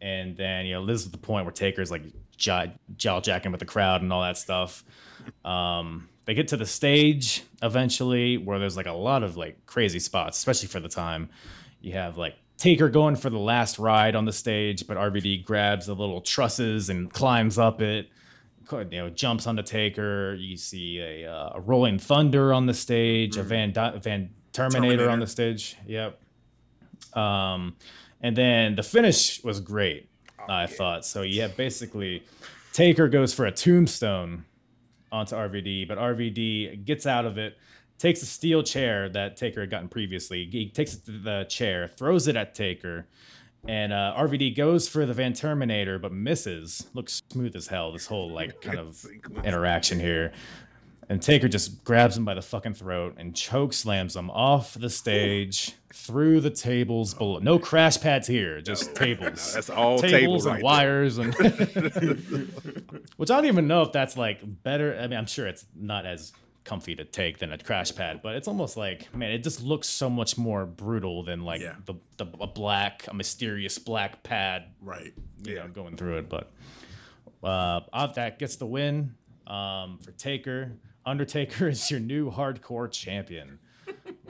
and then you know this is the point where Taker's like jaw jacking with the crowd and all that stuff. Um, they get to the stage eventually where there's like a lot of like crazy spots, especially for the time. You have like Taker going for the last ride on the stage, but RVD grabs the little trusses and climbs up it. You know, jumps on the Taker. You see a, uh, a Rolling Thunder on the stage, a Van Di- Van Terminator, Terminator. on the stage. Yep. Um, and then the finish was great. I thought so. Yeah, basically, Taker goes for a tombstone onto RVD, but RVD gets out of it, takes a steel chair that Taker had gotten previously. He takes it to the chair, throws it at Taker, and uh, RVD goes for the Van Terminator, but misses. Looks smooth as hell. This whole like kind of interaction here. And Taker just grabs him by the fucking throat and choke slams him off the stage, through the tables below. No crash pads here, just tables. That's all tables tables and right there. wires and which I don't even know if that's like better. I mean, I'm sure it's not as comfy to take than a crash pad, but it's almost like man, it just looks so much more brutal than like Yeah. the the a black, a mysterious black pad, Right. you know, going through it. But uh, off that gets the win um, for Taker. Undertaker is your new hardcore champion.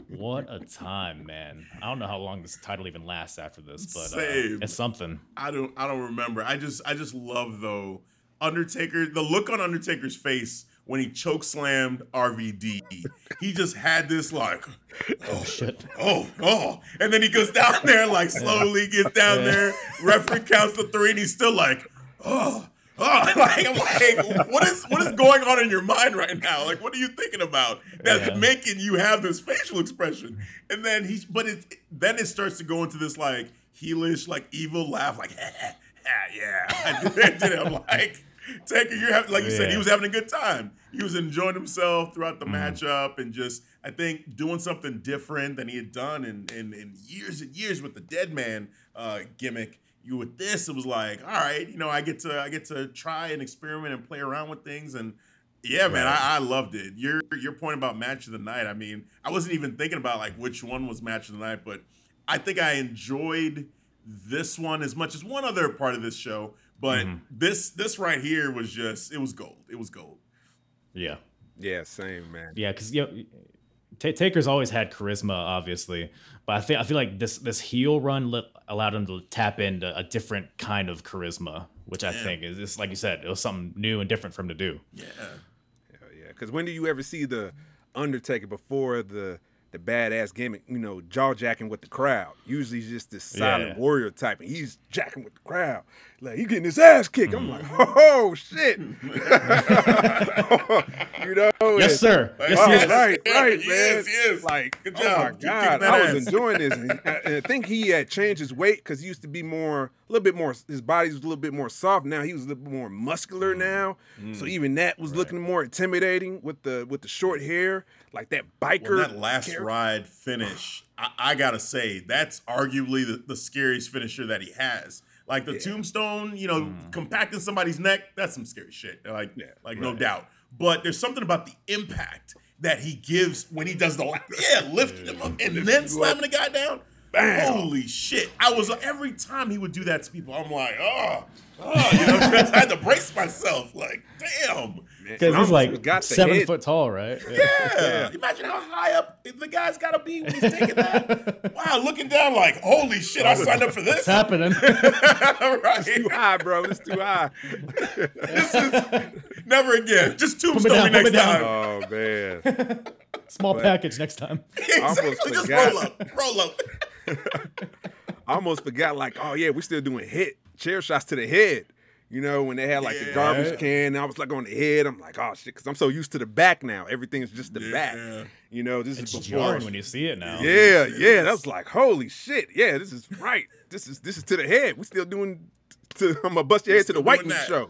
What a time, man! I don't know how long this title even lasts after this, but uh, it's something. I don't I don't remember. I just I just love though Undertaker the look on Undertaker's face when he choke slammed RVD. he just had this like oh, oh Shit. oh oh and then he goes down there like slowly gets down Yeah. there. Referee counts to three and he's still like oh Oh, like, I'm like, what is what is going on in your mind right now? Like, what are you thinking about that's Yeah. making you have this facial expression? And then he's, but it then it starts to go into this like heelish, like evil laugh, like, yeah. I did it. I'm like, Taker, you're like you said, he was having a good time. He was enjoying himself throughout Mm-hmm. the matchup and just, I think, doing something different than he had done in in, in years and years with the Dead Man uh, gimmick. You with this, it was like, all right, you know, I get to I get to try and experiment and play around with things and. Yeah, man, I, I loved it. Your your point about match of the night. I mean, I wasn't even thinking about like which one was match of the night, but I think I enjoyed this one as much as one other part of this show. But Mhm. this this right here was just it was gold. It was gold. Yeah. Yeah, same man. Yeah, because you know, Ta Taker's always had charisma, obviously, but I feel I feel like this this heel run let, allowed him to tap into a different kind of charisma, which I Yeah. think is just like you said, it was something new and different for him to do. Yeah. Hell yeah. Because when do you ever see the Undertaker before the the badass gimmick? You know, jaw jacking with the crowd. Usually, he's just this silent Yeah. warrior type, and he's jacking with the crowd. Like he getting his ass kicked. I'm like, oh shit. you know? Yes, and- sir. Yes, oh, he is. right, Yeah, right, he man. is, he is. Like, Good oh job. my god, that I ass. was enjoying this. And, I, and I think he had changed his weight because he used to be more, a little bit more. His body was a little bit more soft. Now he was a little bit more muscular now. Mm. So even that was looking more intimidating with the with the short hair, like that biker. Well, that last character. ride finish, I, I gotta say, that's arguably the, the scariest finisher that he has. Like the tombstone, you know, compacting somebody's neck, that's some scary shit. Like, Yeah, like no doubt. But there's something about the impact that he gives when he does the yeah, lifting him up and then slamming the guy down. Bam. Holy shit! I was every time he would do that to people, I'm like, oh, oh you know, I had to brace myself. Like, damn. Because he's like got seven head. foot tall, right? Yeah. Imagine how high up the guy's got to be when he's taking that. wow, looking down like, holy shit, I signed up for this. It's happening. right. Too high, bro. It's too high. This is never again. Just me tombstone down, me next me time. Oh man. Small package next time. exactly. Just forgot. roll up. Roll up. I almost forgot, like, oh yeah, we're still doing hit chair shots to the head. You know, when they had like the garbage can, I was like on the head. I'm like, oh shit, because I'm so used to the back now. Everything's just the Yeah. back. You know, this It's is before. jarring when you see it now. Yeah, yeah. That was like, holy shit. Yeah, this is right. This is this is to the head. We still doing. To, I'm gonna bust your head to the white doing meat that. show.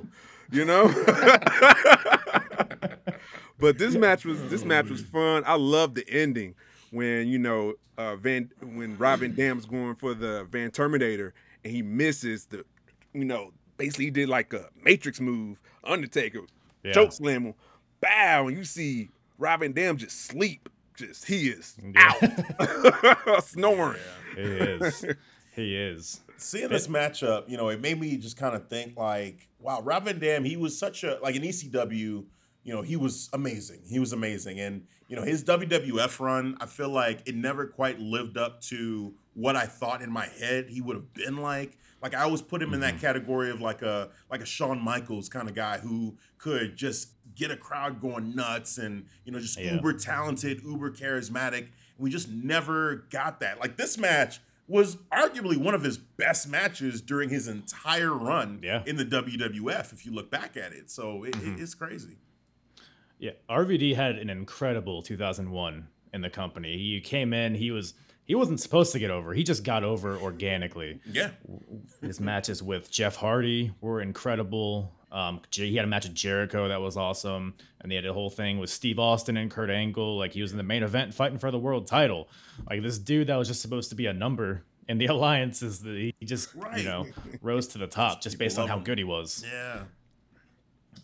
You know. but this match was this match was fun. I love the ending when you know uh, Van when Rob Van Dam's going for the Van Terminator and he misses the, you know, basically he did like a Matrix move, Undertaker, Yeah. choke slam him, bow, and you see Rob Van Dam just sleep. Just he is Yeah. out, snoring. He is. He is. Seeing this matchup, you know, it made me just kind of think like, wow, Rob Van Dam, he was such a like an ECW, you know, he was amazing. He was amazing. And, you know, his WWF run, I feel like it never quite lived up to what I thought in my head he would have been like. Like I always put him in Mm-hmm. that category of like a like a Shawn Michaels kind of guy who could just get a crowd going nuts and you know just Yeah. uber talented, uber charismatic. We just never got that. Like this match was arguably one of his best matches during his entire run Yeah. in the WWF. If you look back at it, so it, Mm-hmm. it's crazy. Yeah, RVD had an incredible 2001 in the company. He came in, he was he wasn't supposed to get over. He just got over organically. Yeah, His matches with Jeff Hardy were incredible. Um, he had a match with Jericho that was awesome, and they had a whole thing with Steve Austin and Kurt Angle. Like he was in the main event fighting for the world title. Like this dude that was just supposed to be a number in the alliance is the he just Right. you know rose to the top just People based on how him. good he was. yeah.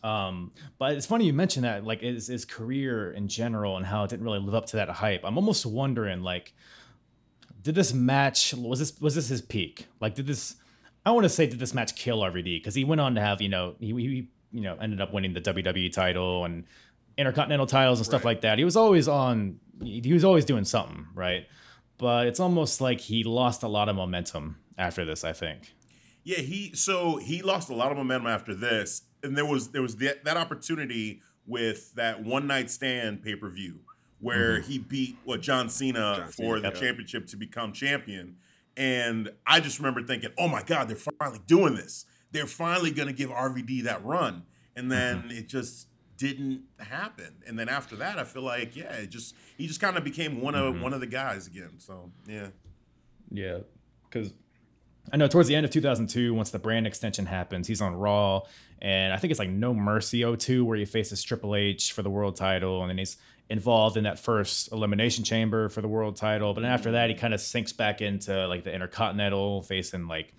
Um, but it's funny you mentioned that, like his, his career in general and how it didn't really live up to that hype. I'm almost wondering, like, did this match was this was this his peak? Like, did this? I want to say did this match kill RVD because he went on to have you know he, he you know ended up winning the WWE title and intercontinental titles and stuff Right. like that. He was always on. He he was always doing something, right? But it's almost like he lost a lot of momentum after this. I think. Yeah, he so he lost a lot of momentum after this, and there was there was that, that opportunity with that one night stand pay per view where mm-hmm. he beat what John Cena John for Cena, the yeah. championship to become champion, and I just remember thinking, oh my god, they're finally doing this. They're finally gonna give RVD that run, and then mm-hmm. it just didn't happen. And then after that, I feel like yeah, it just he just kind of became one of mm-hmm. one of the guys again. So yeah. Yeah, because I know towards the end of 2002, once the brand extension happens, he's on Raw, and I think it's like No Mercy 02, where he faces Triple H for the world title, and then he's involved in that first elimination chamber for the world title. But then after that, he mm-hmm. kind of sinks back into like the Intercontinental, facing like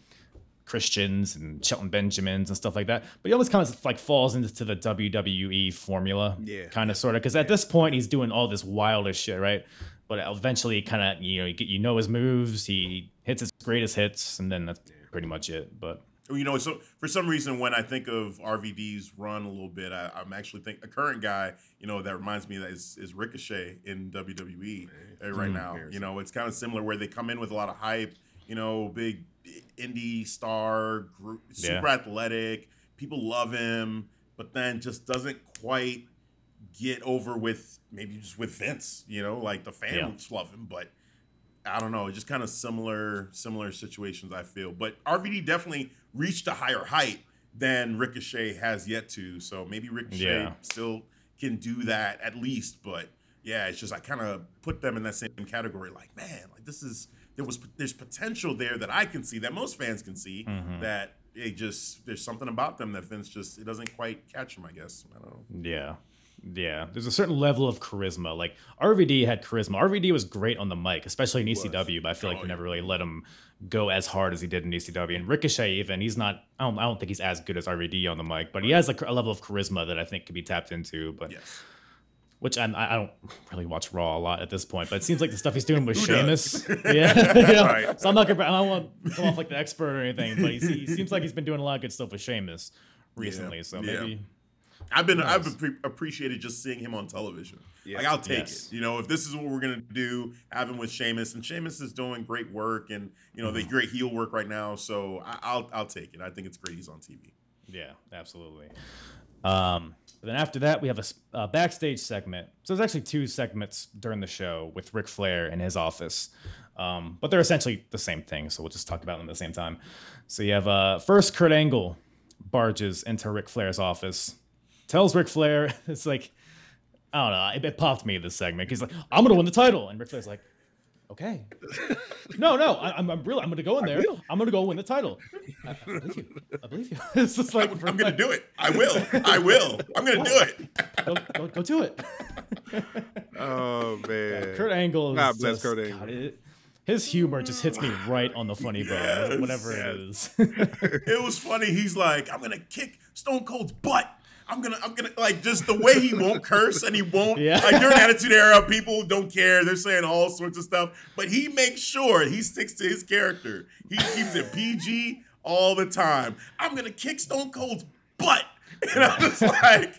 Christians and Shelton Benjamins and stuff like that. But he almost kind of like falls into the WWE formula, Yeah. kind of sort of. Because at this point, he's doing all this wildest shit, right? But eventually, kind of you know, you, get, you know his moves. He hits his greatest hits, and then that's pretty much it. But you know, so for some reason, when I think of RVD's run a little bit, I, I'm actually think a current guy, you know, that reminds me that is, is Ricochet in WWE uh, right Mm. now. You know, it's kind of similar where they come in with a lot of hype, you know, big indie star, group, super athletic, people love him, but then just doesn't quite get over with maybe just with Vince, you know, like the fans Yeah. love him, but I don't know, just kind of similar similar situations I feel. But RVD definitely reached a higher height than Ricochet has yet to. So maybe Ricochet Yeah. still can do that at least, but yeah, it's just I kind of put them in that same category like, man, like this is there was there's potential there that I can see that most fans can see Mm-hmm. that it just there's something about them that Vince just it doesn't quite catch him, I guess. I don't know. yeah, yeah, there's a certain level of charisma. Like RVD had charisma. RVD was great on the mic, especially in ECW. But I feel like Oh, they never really let him go as hard as he did in ECW. And Ricochet, even he's not. I don't. I don't think he's as good as RVD on the mic, but he has like a level of charisma that I think can be tapped into. But Yes. which I'm, I I don't really watch Raw a lot at this point, but it seems like the stuff he's doing with Sheamus. Yeah, you know? Right. So I'm not gonna. I don't want to come off like the expert or anything, but he, he seems like he's been doing a lot of good stuff with Sheamus recently. So Yeah. I've been I've appre- appreciated just seeing him on television. Yeah. Like I'll take Yes. it. You know, if this is what we're gonna do, have him with Sheamus, and Sheamus is doing great work, and you know, the great heel work right now. So I, I'll I'll take it. I think it's great he's on TV. Yeah, absolutely. Um, but then after that, we have a backstage segment. So there's actually two segments during the show with Ric Flair in his office, um, but they're essentially the same thing. So we'll just talk about them at the same time. So you have uh, first Kurt Angle barges into Ric Flair's office, tells Ric Flair, it's like, I don't know, it, it popped me this segment. He's like, I'm gonna win the title, and Ric Flair's like, okay. No, no, I, I'm, I'm really, I'm gonna go in there. I'm gonna go win the title. I, I believe you. I believe you. it's just like I'm gonna do it. I will. I will. I'm gonna do it. go, go, go do it. Oh man. Kurt Angle. is God bless just- Kurt Angle. God, it- his humor just hits me right on the funny bone, Yes. whatever it is. It was funny. He's like, I'm gonna kick Stone Cold's butt. I'm gonna, I'm gonna like just the way he won't curse and he won't Yeah. like during Attitude Era, people don't care. They're saying all sorts of stuff, but he makes sure he sticks to his character. He keeps it PG all the time. I'm gonna kick Stone Cold's butt, and I'm just like,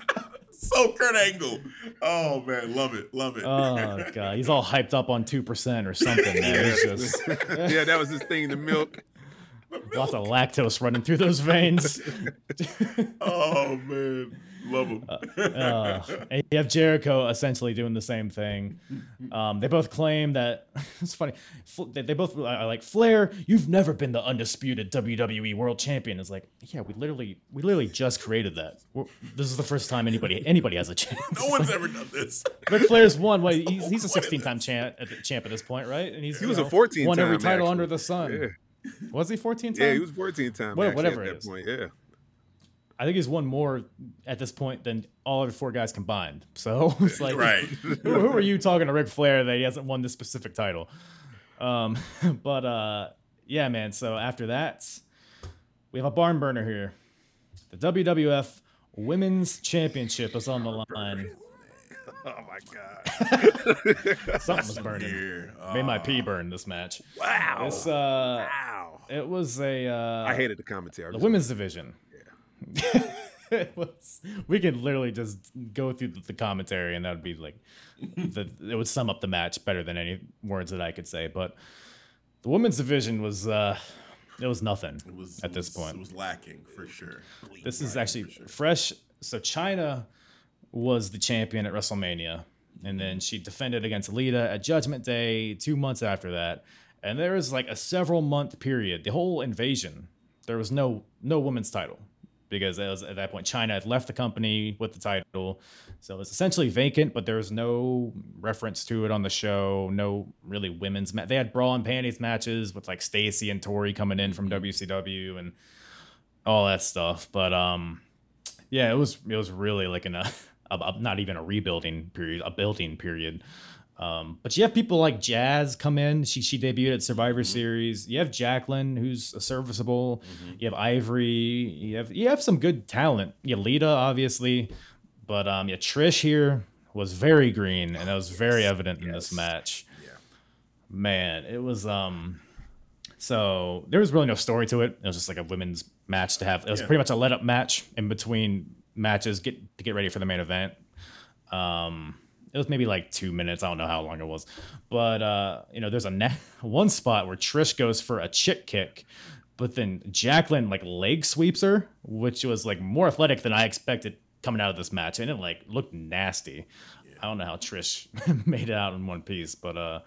so Kurt Angle. Oh man, love it, love it. oh god, he's all hyped up on two percent or something. Man. He's just yeah, that was his thing. The milk. lots of lactose running through those veins. oh man, love them. Uh, and you have Jericho essentially doing the same thing. Um, they both claim that it's funny. Fl- They they both are like Flair. You've never been the undisputed WWE World Champion. It's like, yeah, we literally, we literally just created that. We're, this is the first time anybody, anybody has a chance. no one's ever done this. Ric Flair's won. What he's, he's a 16 time champ at, champ at this point, right? And he's He you was a know, 14 won every title actually. under the sun. Yeah. Was he 14 time? Yeah, he was 14 time. What- whatever at it that is. point. Yeah. I think he's won more at this point than all other four guys combined. So it's like, Right. who, who are you talking to Ric Flair that he hasn't won this specific title? Um, but uh, yeah, man. So after that, we have a barn burner here. The WWF Women's Championship is on the line. Oh my God. Something was burning. Here. Made my Uh, pee burn this match. Wow. This uh, wow. it was a uh, I hated the commentary. the women's division. Yeah. it was, we could literally just go through the, commentary and that would be like the, it would sum up the match better than any words that I could say. But the women's division was uh, it was nothing It was at this was- point. It was lacking for sure. This is actually sure. fresh. So Chyna was the champion at WrestleMania, and then she defended against Lita at Judgment Day two months after that. And there was like a several month period, the whole invasion. There was no no women's title because it was, at that point Chyna had left the company with the title, so it was essentially vacant. But there was no reference to it on the show. No really women's. They had bra and panties matches with like Stacy and Tori coming in from WCW and all that stuff. But um, yeah, it was it was really like in a, a, a- not even a rebuilding period, a building period. Um, but you have people like Jazz come in. She she debuted at Survivor Series. You have Jacqueline, who's serviceable. You have Ivory. You have you have some good talent. You have Lita, obviously, but um, yeah, Trish here was very green, and that was very evident in this yes. match. Man, it was um. So there was really no story to it. It was just like a women's match to have. It was Yeah. pretty much a let up match in between matches, get to get ready for the main event. Um, it was maybe like two minutes. I don't know how long it was, but uh, you know, there's a ne- one spot where Trish goes for a chick kick, but then Jacqueline like leg sweeps her, which was like more athletic than I expected coming out of this match, and it like looked nasty. I don't know how Trish made it out in one piece, but uh,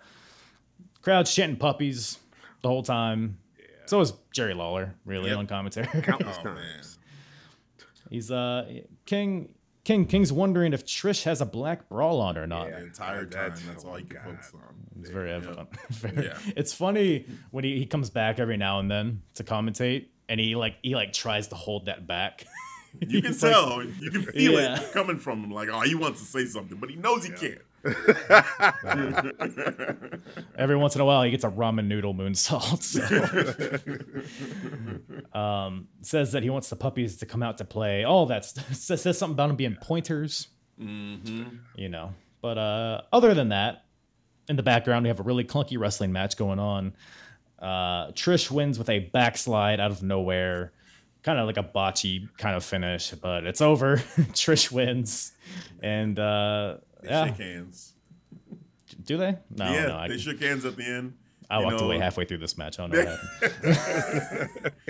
crowd's chanting puppies the whole time. So was Jerry Lawler, really, Yep. on commentary. Countless Oh, man. Times. He's uh King King King's wondering if Trish has a black brawl on or not. Yeah, The entire time. That's- That's, oh all he can focus on. It's very Yeah. evident. Yeah. It's funny when he, he comes back every now and then to commentate and he like he like tries to hold that back. You can He's like- tell. you can feel Yeah. it coming from him. Like, oh, he wants to say something, but he knows he can't. every once in a while he gets a ramen noodle moonsault. So. um, says that he wants the puppies to come out to play. All that says, says something about them being pointers. Mm-hmm. You know. But uh, other than that, in the background we have a really clunky wrestling match going on. Uh, Trish wins with a backslide out of nowhere, kind of like a botchy kind of finish, but it's over. Trish wins, and uh, They yeah, shake hands. do they? No, yeah, no. I, they shook hands at the end. I you walked away halfway through this match. I don't know what happened.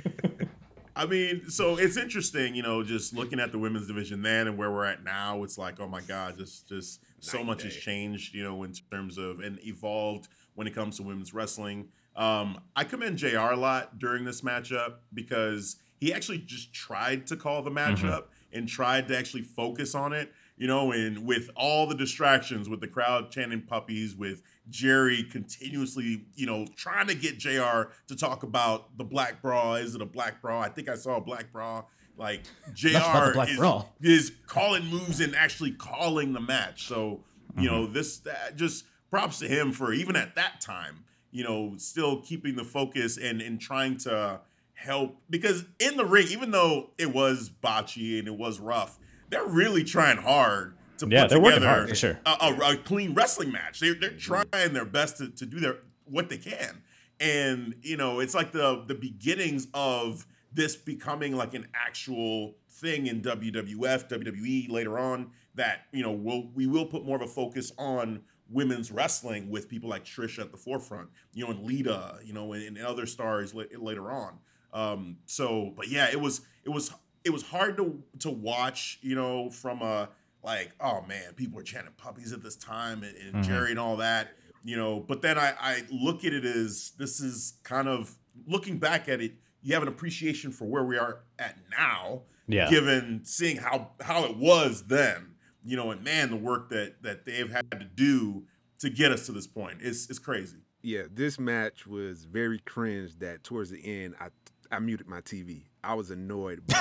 I mean, so it's interesting, you know, just looking at the women's division then and where we're at now. It's like, oh my god, just just so Night much and has changed, you know, in terms of and evolved when it comes to women's wrestling. Um, I commend JR a lot during this matchup because he actually just tried to call the matchup and tried to actually focus on it. You know, and with all the distractions, with the crowd chanting puppies, with Jerry continuously, you know, trying to get JR to talk about the black bra. Is it a black bra? I think I saw a black bra. Like JR about the black is, bra. is calling moves and actually calling the match. So, you know, mm-hmm. this that just props to him for even at that time, you know, still keeping the focus and and trying to help because in the ring, even though it was botchy and it was rough, they're really trying hard to Yeah, put together hard, for sure. a, a, a clean wrestling match. They're they're trying their best to, to do their what they can, and you know it's like the the beginnings of this becoming like an actual thing in WWF, WWE later on. That you know we'll we will put more of a focus on women's wrestling with people like Trish at the forefront, you know, and Lita, you know, and, and other stars la- later on. Um, so, but yeah, it was it was it was hard to to watch, you know, from a like, oh man, people are chanting puppies at this time and, and Mhm. Jerry and all that, you know. But then I, I look at it as this is kind of looking back at it, you have an appreciation for where we are at now, Yeah. given seeing how how it was then, you know, and man, the work that that they've had to do to get us to this point is is crazy. Yeah, this match was very cringe. That towards the end, I I muted my TV. I was annoyed.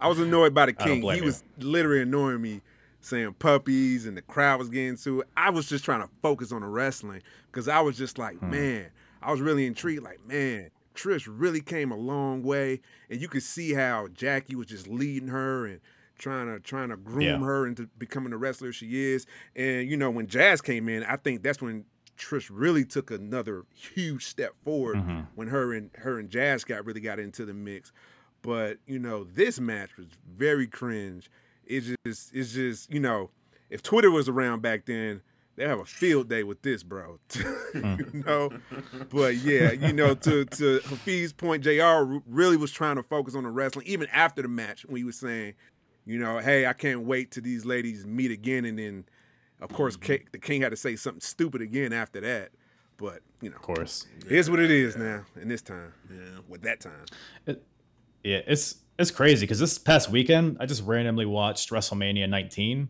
I was annoyed by the king. He you. was literally annoying me, saying puppies, and the crowd was getting to it. I was just trying to focus on the wrestling because I was just like, Hmm. man, I was really intrigued. Like, man, Trish really came a long way, and you could see how Jackie was just leading her and trying to trying to groom Yeah. her into becoming the wrestler she is. And you know, when Jazz came in, I think that's when Trish really took another huge step forward Mhm. when her and her and Jazz got really got into the mix. But you know, this match was very cringe. It's just it's just you know, if Twitter was around back then, they have a field day with this, bro. Mm. you know, but yeah, you know, to to Hafeez's point, JR really was trying to focus on the wrestling, even after the match when he was saying, you know, hey, I can't wait till these ladies meet again, and then, of course, mm-hmm. Ka- the king had to say something stupid again after that. But you know, Of course. Here's what it is now in this time. Yeah. With that time. Yeah, it's it's crazy because this past weekend I just randomly watched WrestleMania 19,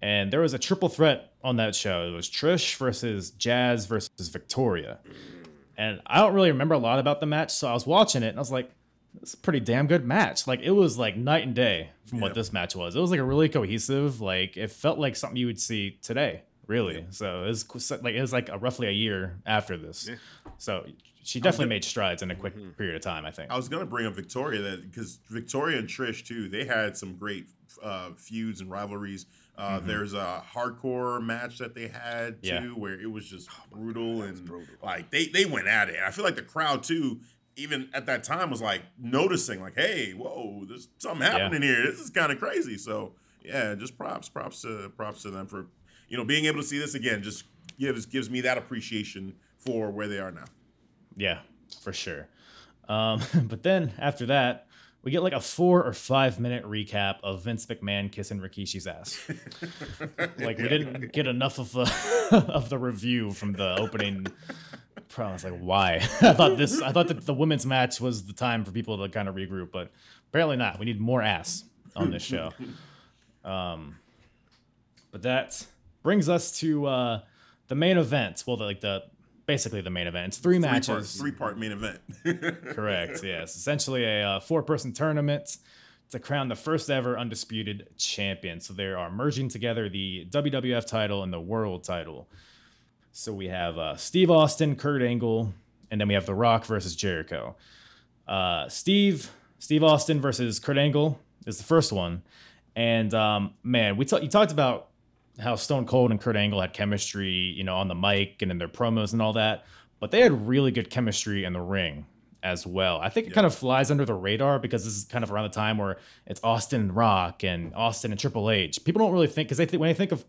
and there was a triple threat on that show. It was Trish versus Jazz versus Victoria, and I don't really remember a lot about the match, so I was watching it and I was like, "It's a pretty damn good match." Like it was like night and day from Yeah. what this match was. It was like a really cohesive. Like it felt like something you would see today. Really, so it was like it was like a, roughly a year after this. Yeah. So she definitely made strides in a quick period of time. I think. I was gonna bring up Victoria that because Victoria and Trish too, they had some great uh, feuds and rivalries. Uh, There's a hardcore match that they had too, Yeah. where it was just brutal and brutal. like they they went at it. I feel like the crowd too, even at that time, was like noticing, like, hey, whoa, there's something happening here. This is kind of crazy. So yeah, just props, props to props to them for you know being able to see this again. Just gives gives me that appreciation for where they are now. Yeah, for sure. Um, but then after that, we get like a four or five minute recap of Vince McMahon kissing Rikishi's ass. like we didn't get enough of the of the review from the opening. I was like, why? I thought this. I thought that the women's match was the time for people to kind of regroup, but apparently not. We need more ass on this show. Um, but that brings us to uh, the main event. Well, the, like the basically the main event. It's three, matches. three part main event. Correct. Yes. Essentially a uh, four person tournament to crown the first ever undisputed champion. So they are merging together the WWF title and the world title. So we have uh, Steve Austin, Kurt Angle, and then we have The Rock versus Jericho. Uh, Steve Steve Austin versus Kurt Angle is the first one. And um, man, we ta- you talked about how Stone Cold and Kurt Angle had chemistry, you know, on the mic and in their promos and all that, but they had really good chemistry in the ring as well. I think it yeah. kind of flies under the radar because this is kind of around the time where it's Austin and Rock and Austin and Triple H. People don't really think because they think when they think of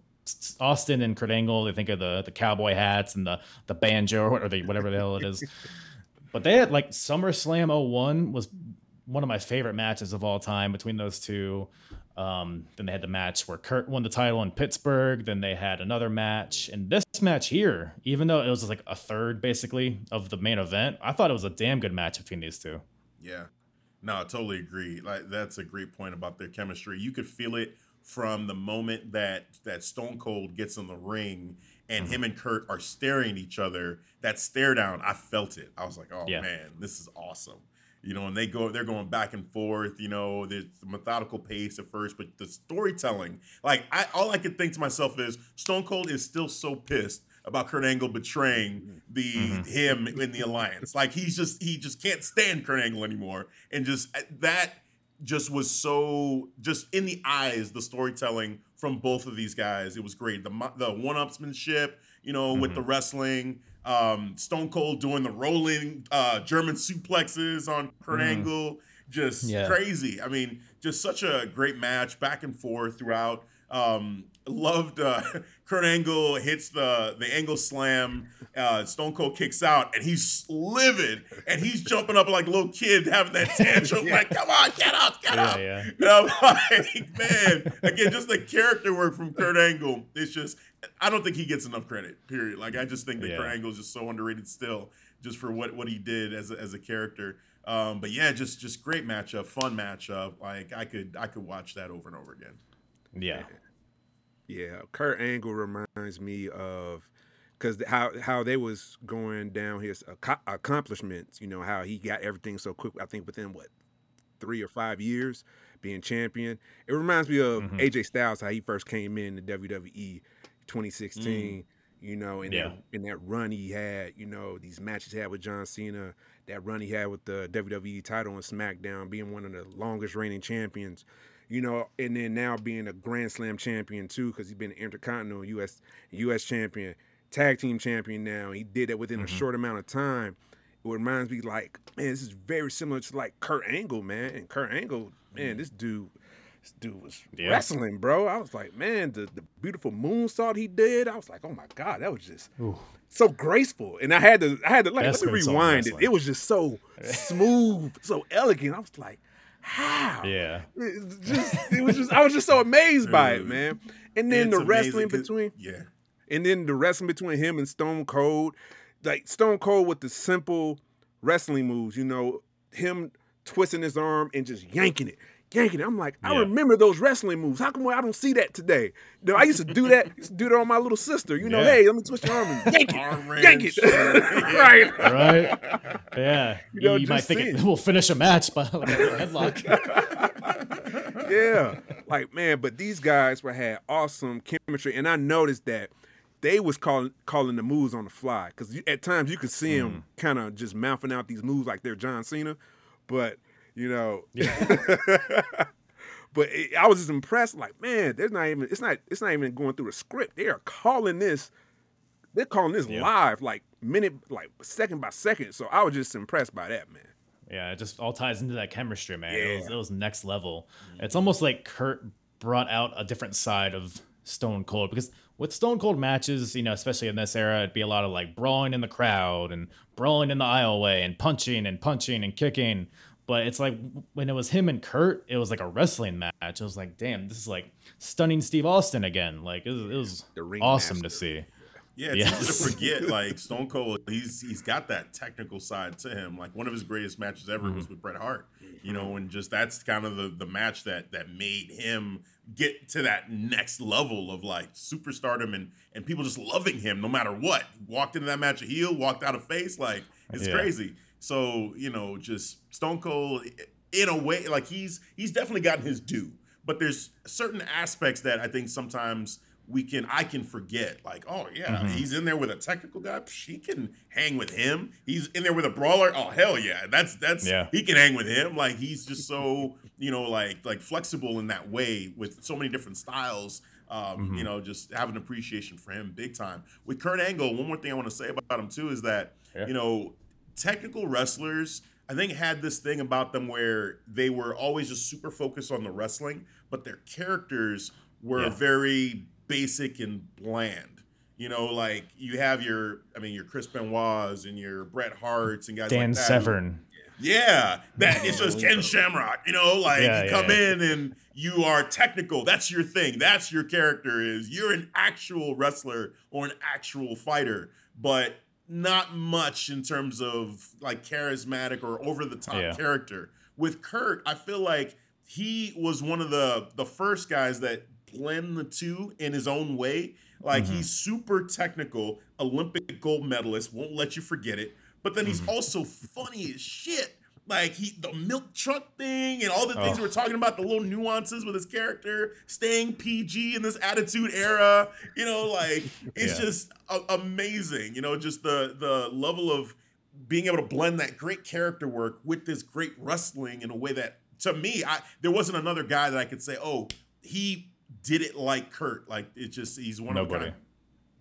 Austin and Kurt Angle, they think of the the cowboy hats and the the banjo or the whatever the hell it is. but they had like SummerSlam 01 was one of my favorite matches of all time between those two. Um, then they had the match where Kurt won the title in Pittsburgh. Then they had another match, and this match here, even though it was like a third basically of the main event, I thought it was a damn good match between these two. Yeah, no, I totally agree. Like that's a great point about their chemistry. You could feel it from the moment that that Stone Cold gets in the ring and mm-hmm. him and Kurt are staring at each other. That stare down, I felt it. I was like, oh yeah. man, this is awesome you know, and they go, they're going back and forth. You know, there's the methodical pace at first, but the storytelling, like, I all I could think to myself is Stone Cold is still so pissed about Kurt Angle betraying the mm-hmm. him in the alliance. Like he's just he just can't stand Kurt Angle anymore, and just uh, that just was so just in the eyes the storytelling from both of these guys. It was great. The the one upsmanship, you know, mm-hmm. with the wrestling um, Stone Cold doing the rolling uh, German suplexes on Kurt mm. Angle, just yeah. crazy. I mean, just such a great match, back and forth throughout. Um, loved uh, Kurt Angle hits the the angle slam. Uh, Stone Cold kicks out, and he's livid, and he's jumping up like a little kid having that tantrum, yeah. like, "Come on, get up, get yeah, up!" Yeah. And I'm like, man, again, just the character work from Kurt Angle. It's just, I don't think he gets enough credit. Period. Like, I just think that yeah. Kurt Angle is just so underrated still, just for what what he did as a, as a character. Um, but yeah, just just great matchup, fun matchup. Like I could I could watch that over and over again. Yeah. Yeah, Kurt Angle reminds me of because how how they was going down his accomplishments. You know how he got everything so quick. I think within what three or five years being champion. It reminds me of mm-hmm. AJ Styles how he first came in the WWE 2016. Mm. You know, and yeah. that, in that run he had, you know, these matches he had with John Cena, that run he had with the WWE title on SmackDown, being one of the longest reigning champions you know, and then now being a Grand Slam champion too, because he's been an Intercontinental U.S. U.S. champion, tag team champion now. He did that within mm-hmm. a short amount of time. It reminds me like, man, this is very similar to like Kurt Angle, man. And Kurt Angle, man, mm-hmm. this dude, this dude was yeah. wrestling, bro. I was like, man, the the beautiful moonsault he did. I was like, oh my god, that was just. Ooh. So graceful, and I had to, I had to like, let me rewind it. It was just so smooth, so elegant. I was like, how? Yeah. It, just, it was just I was just so amazed by it, man. And then it's the wrestling between yeah. And then the wrestling between him and Stone Cold, like Stone Cold with the simple wrestling moves, you know, him twisting his arm and just yanking it yanking it. I'm like, I remember those wrestling moves. How come I don't see that today? You know, I used to do that. used to do that on my little sister. You know, yeah. hey, let me twist your arm and yank it, yank it. right, right. Yeah, you, know, you might think it, we'll finish a match by like a headlock. yeah, like man, but these guys were had awesome chemistry, and I noticed that they was calling calling the moves on the fly because at times you could see them mm. kind of just mouthing out these moves like they're John Cena, but you know. Yeah. but it, I was just impressed. Like, man, there's not even it's not it's not even going through the script. They are calling this. They're calling this yeah. live, like minute, like second by second. So I was just impressed by that, man. Yeah, it just all ties into that chemistry, man. Yeah. It, was, it was next level. Mm-hmm. It's almost like Kurt brought out a different side of Stone Cold because with Stone Cold matches, you know, especially in this era, it'd be a lot of like brawling in the crowd and brawling in the aisleway and punching and punching and kicking. But it's like when it was him and Kurt, it was like a wrestling match. It was like, damn, this is like stunning Steve Austin again. Like it was, it was awesome master. to see. Yeah, it's yes. easy to forget. Like Stone Cold, he's he's got that technical side to him. Like one of his greatest matches ever mm-hmm. was with Bret Hart. You know, and just that's kind of the the match that that made him get to that next level of like superstardom and and people just loving him no matter what. Walked into that match a heel, walked out a face. Like it's yeah. crazy. So you know, just Stone Cold, in a way, like he's he's definitely gotten his due. But there's certain aspects that I think sometimes we can I can forget. Like, oh yeah, mm-hmm. he's in there with a technical guy. She can hang with him. He's in there with a brawler. Oh hell yeah, that's that's yeah. he can hang with him. Like he's just so you know like like flexible in that way with so many different styles Um, Mm-hmm. You know, just have an appreciation for him big time. With Kurt Angle, one more thing I want to say about him too is that Yeah. you know, technical wrestlers. I think had this thing about them where they were always just super focused on the wrestling, but their characters were Yeah. very basic and bland. You know, like you have your, I mean, your Chris Benoit's and your Bret Harts and guys Dan like that. Severn. Yeah, that it's just Ken Shamrock. You know, like Yeah, you come yeah. in and you are technical. That's your thing. That's your character. Is you're an actual wrestler or an actual fighter, but not much in terms of like charismatic or over the top Yeah. character. With Kurt, I feel like he was one of the the first guys that blend the two in his own way. Like Mm-hmm. he's super technical, Olympic gold medalist, won't let you forget it. But then Mm-hmm. he's also funny as shit. Like he the milk truck thing and all the things Oh. we're talking about, the little nuances with his character, staying PG in this attitude era. You know, like it's Yeah. just a- amazing. You know, just the the level of being able to blend that great character work with this great wrestling in a way that to me, I there wasn't another guy that I could say, oh, he did it like Kurt. Like it's just he's one of a Nobody. kind.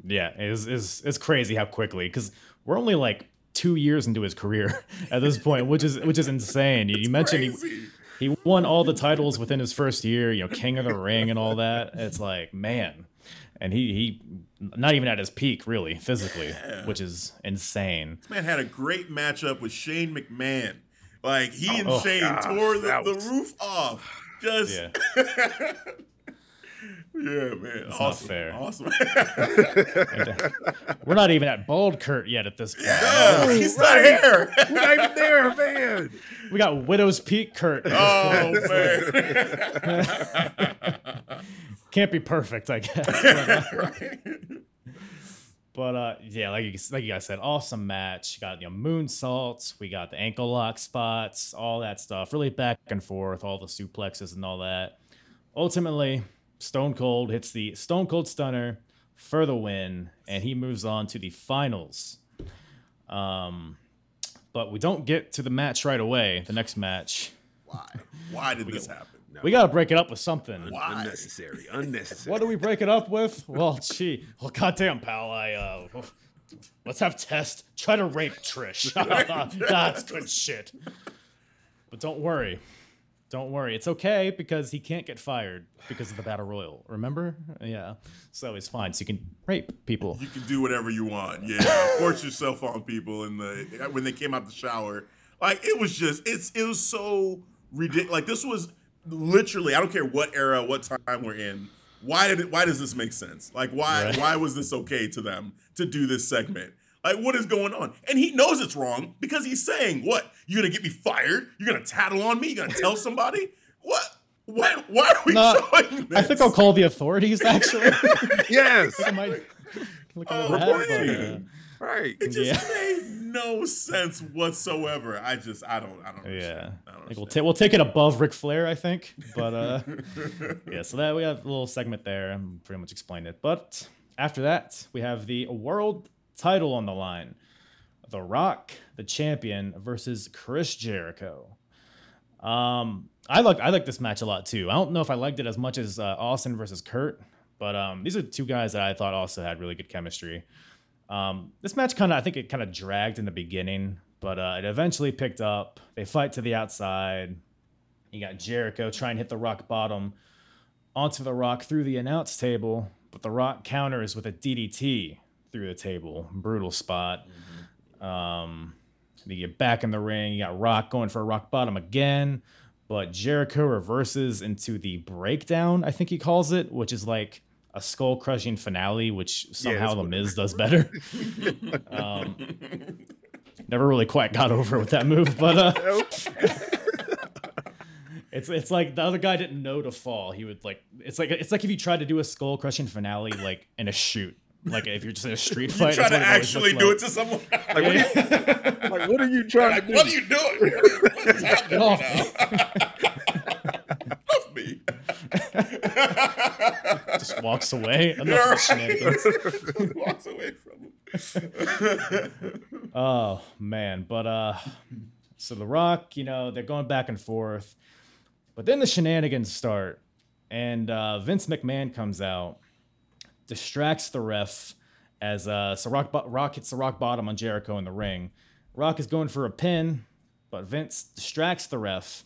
Yeah, it's, it's, it's crazy how quickly because we're only like two years into his career at this point, which is which is insane. You, you mentioned he, he won all the titles within his first year, you know, King of the Ring and all that. It's like, man. And he he not even at his peak really physically, Yeah. which is insane. This man had a great matchup with Shane McMahon. Like he oh, and Oh, Shane gosh, tore the, the roof off. Just Yeah. yeah, man. not awesome. fair. Awesome. Uh, we're not even at bald Kurt yet at this point. yeah, he's not here. We're not even there, man. We got Widow's Peak Kurt. at this point. oh man. Can't be perfect, I guess. But, uh, Right. But uh, yeah, like you, like you guys said, awesome match. You got you know moonsaults, we got the ankle lock spots, all that stuff. Really back and forth, all the suplexes and all that. Ultimately, Stone Cold hits the Stone Cold Stunner for the win, and he moves on to the finals. Um, but we don't get to the match right away. The next match, Why? Why did this happen? we gotta break it up with something. Why? Unnecessary. Unnecessary. What do we break it up with? Well, gee, well, goddamn, pal, I uh, let's have Test try to rape Trish. That's good shit. But don't worry, don't worry, it's okay because he can't get fired because of the battle royal. Remember? Yeah, so he's fine. So you can rape people. You can do whatever you want. Yeah, force yourself on people. In the when they came out the shower, like it was just it's it was so ridiculous. Like this was literally I don't care what era, what time we're in. Why did it, why does this make sense? Like why Right. why was this okay to them to do this segment? Like what is going on? And he knows it's wrong because he's saying, "What? You're gonna get me fired? You're gonna tattle on me? You're gonna tell somebody? What? Why? Why are we No, showing this? I think I'll call the authorities. Actually, yes. I might look Oh, into that, but, uh, Right. It just Yeah. made no sense whatsoever. I just, I don't, I don't. Yeah, understand. I I don't think we'll, understand. ta- we'll take it above Ric Flair, I think. But uh, yeah, so that we have a little segment there. I'm pretty much explained it. But after that, we have the world title on the line: The Rock, the champion, versus Chris Jericho. Um, I like I like this match a lot too. I don't know if I liked it as much as uh, Austin versus Kurt, but um, these are two guys that I thought also had really good chemistry. Um, this match kind of, I think it kind of dragged in the beginning, but uh, it eventually picked up. They fight to the outside. You got Jericho trying to hit the rock bottom onto the rock through the announce table, but the rock counters with a DDT through the table. Brutal spot. Um, you get back in the ring. You got Rock going for a rock bottom again, but Jericho reverses into the breakdown, I think he calls it, which is like a skull crushing finale, which somehow that's The Miz does better. um, never really quite got over with that move, but uh, it's it's like the other guy didn't know to fall. He would like it's like it's like if you tried to do a skull crushing finale like in a shoot. Like if you're just in a street fight, You fight, try to what it always actually do like. it to someone. Like, what, are you, like, what are you trying Like, to do? what are you doing? What's happening Get off now? Off me. Just walks away. Enough of shenanigans. Walks away from him. Oh man, but uh, so the Rock, you know, they're going back and forth, but then the shenanigans start, and uh, Vince McMahon comes out, distracts the ref as uh, so Rock, Rock hits the rock bottom on Jericho in the ring. Rock is going for a pin, but Vince distracts the ref.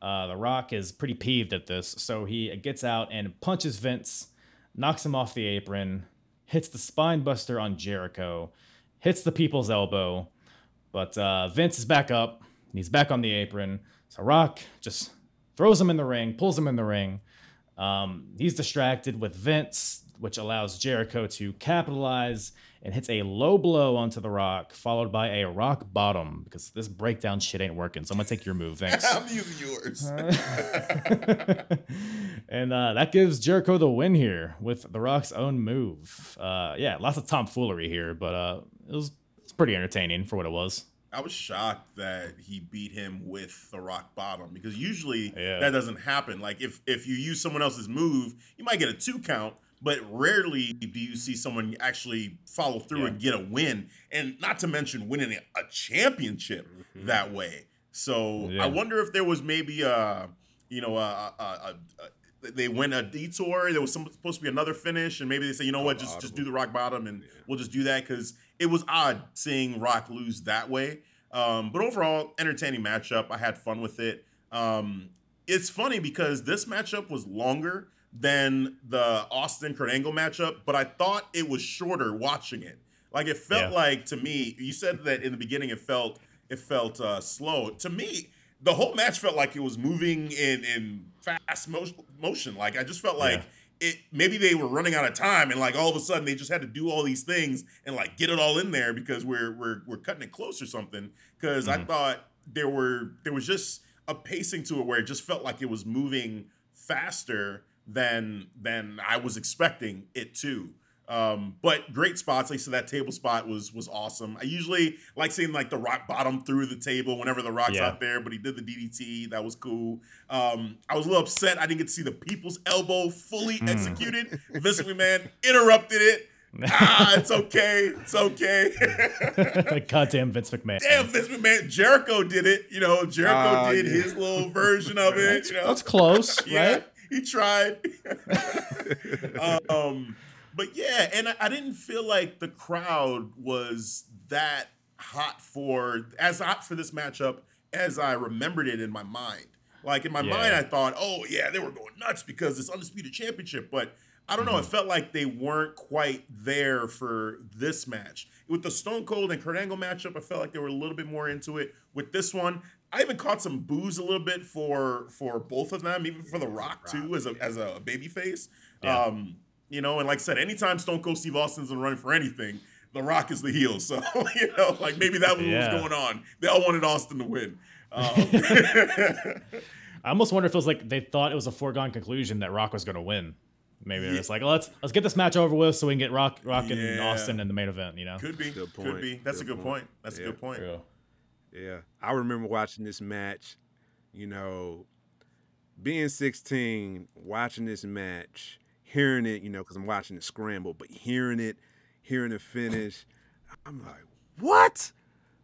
Uh, the Rock is pretty peeved at this, so he gets out and punches Vince, knocks him off the apron, hits the spine buster on Jericho, hits the people's elbow, but uh, Vince is back up. He's back on the apron. So Rock just throws him in the ring, pulls him in the ring. Um, he's distracted with Vince, which allows Jericho to capitalize and hits a low blow onto the Rock, followed by a rock bottom because this breakdown shit ain't working. So I'm gonna take your move. Thanks. I'm using yours. and uh, that gives Jericho the win here with The Rock's own move. Uh, yeah, lots of tomfoolery here, but uh, it was it's pretty entertaining for what it was. I was shocked that he beat him with the rock bottom because usually Yeah. that doesn't happen. Like if if you use someone else's move, you might get a two count, but rarely do you see someone actually follow through Yeah. and get a win, and not to mention winning a championship that way. So Yeah. I wonder if there was maybe a you know a, a, a, a they went a detour. There was some, supposed to be another finish, and maybe they say, you know what, just just do the rock bottom, and we'll just do that because it was odd seeing Rock lose that way. Um, but overall, entertaining matchup. I had fun with it. Um, it's funny because this matchup was longer than the Austin Kurt Angle matchup, but I thought it was shorter watching it. Like it felt Yeah. like to me, you said that in the beginning it felt it felt uh, slow. To me, the whole match felt like it was moving in in fast mo- motion. Like I just felt like Yeah. it maybe they were running out of time and like all of a sudden they just had to do all these things and like get it all in there because we're we're we're cutting it close or something. Because I Mhm. thought there were there was just a pacing to it where it just felt like it was moving faster than than I was expecting it to. Um, but great spots. Like so that table spot was was awesome. I usually like seeing like the rock bottom through the table whenever the rock's Yeah. out there, but he did the DDT. That was cool. Um, I was a little upset I didn't get to see the people's elbow fully Mm. executed. Vince McMahon interrupted it. ah, it's okay. It's okay. Like goddamn Vince McMahon. Damn, Vince McMahon. Jericho did it. You know, Jericho Ah, did yeah. his little version of it. You know? That's close, yeah, right? he tried. um, but yeah, and I, I didn't feel like the crowd was that hot for as hot for this matchup as I remembered it in my mind. Like in my Yeah. mind, I thought, oh yeah, they were going nuts because it's undisputed championship. But I don't know. It felt like they weren't quite there for this match. With the Stone Cold and Kurt Angle matchup, I felt like they were a little bit more into it. With this one, I even caught some booze a little bit for for both of them, even for The Rock too, as a as a baby face. Yeah. Um, you know, and like I said, anytime Stone Cold Steve Austin's in running for anything, The Rock is the heel. So you know, like maybe that was Yeah. what was going on. They all wanted Austin to win. Um, I almost wonder if it was like they thought it was a foregone conclusion that Rock was going to win. Maybe they're Yeah. just like, let's let's get this match over with so we can get Rock Rock and Yeah. Austin in the main event. You know? could be, Good could be. That's a Good good point. point. That's Yeah. a good point. Yeah, I remember watching this match. You know, being 16, watching this match, hearing it. You know, because I'm watching it scramble, but hearing it, hearing the finish, I'm like, what?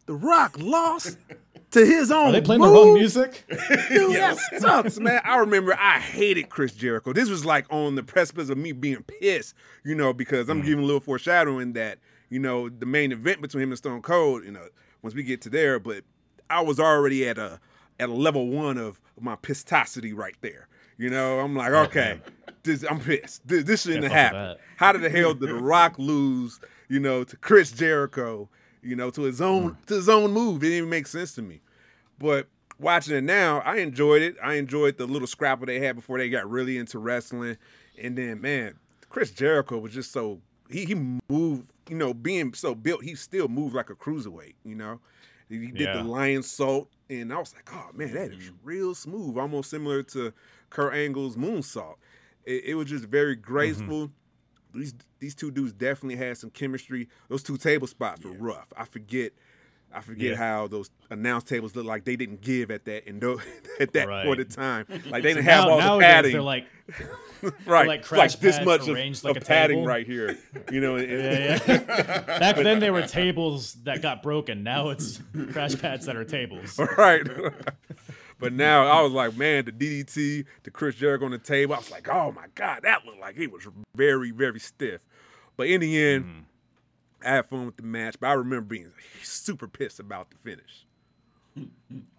The Rock lost to his own. Are they playing move? the wrong music? Dude, that sucks, man. I remember I hated Chris Jericho. This was like on the precipice of me being pissed, you know, because I'm mm. giving a little foreshadowing that, you know, the main event between him and Stone Cold, you know, once we get to there, but I was already at a at a level one of my pistosity right there. You know, I'm like, okay, this, I'm pissed. This, this shouldn't Can't have happened. How did the hell did The Rock lose, you know, to Chris Jericho, you know, to his own to his own move? It didn't even make sense to me. But watching it now, I enjoyed it. I enjoyed the little scrapper they had before they got really into wrestling. And then, man, Chris Jericho was just so he he moved, you know, being so built, he still moved like a cruiserweight, you know. He did Yeah. the Lionsault, and I was like, oh man, that is mm. real smooth, almost similar to Kurt Angle's moonsault. It, it was just very mm-hmm. graceful. These these two dudes definitely had some chemistry. Those two table spots were rough. I forget. I forget Yeah. how those announce tables look like they didn't give at that and at that Right. point in time. Like they So didn't have now- all the padding. They're like, right, like It's crash this much of, arranged of a padding right here. You know, and- yeah, yeah. Back then, they were tables that got broken. Now it's crash pads that are tables. right. but now I was like, man, the DDT, the Chris Jericho on the table. I was like, oh my god, that looked like he was very, very stiff. But in the end, Mm-hmm. I had fun with the match. But I remember being super pissed about the finish.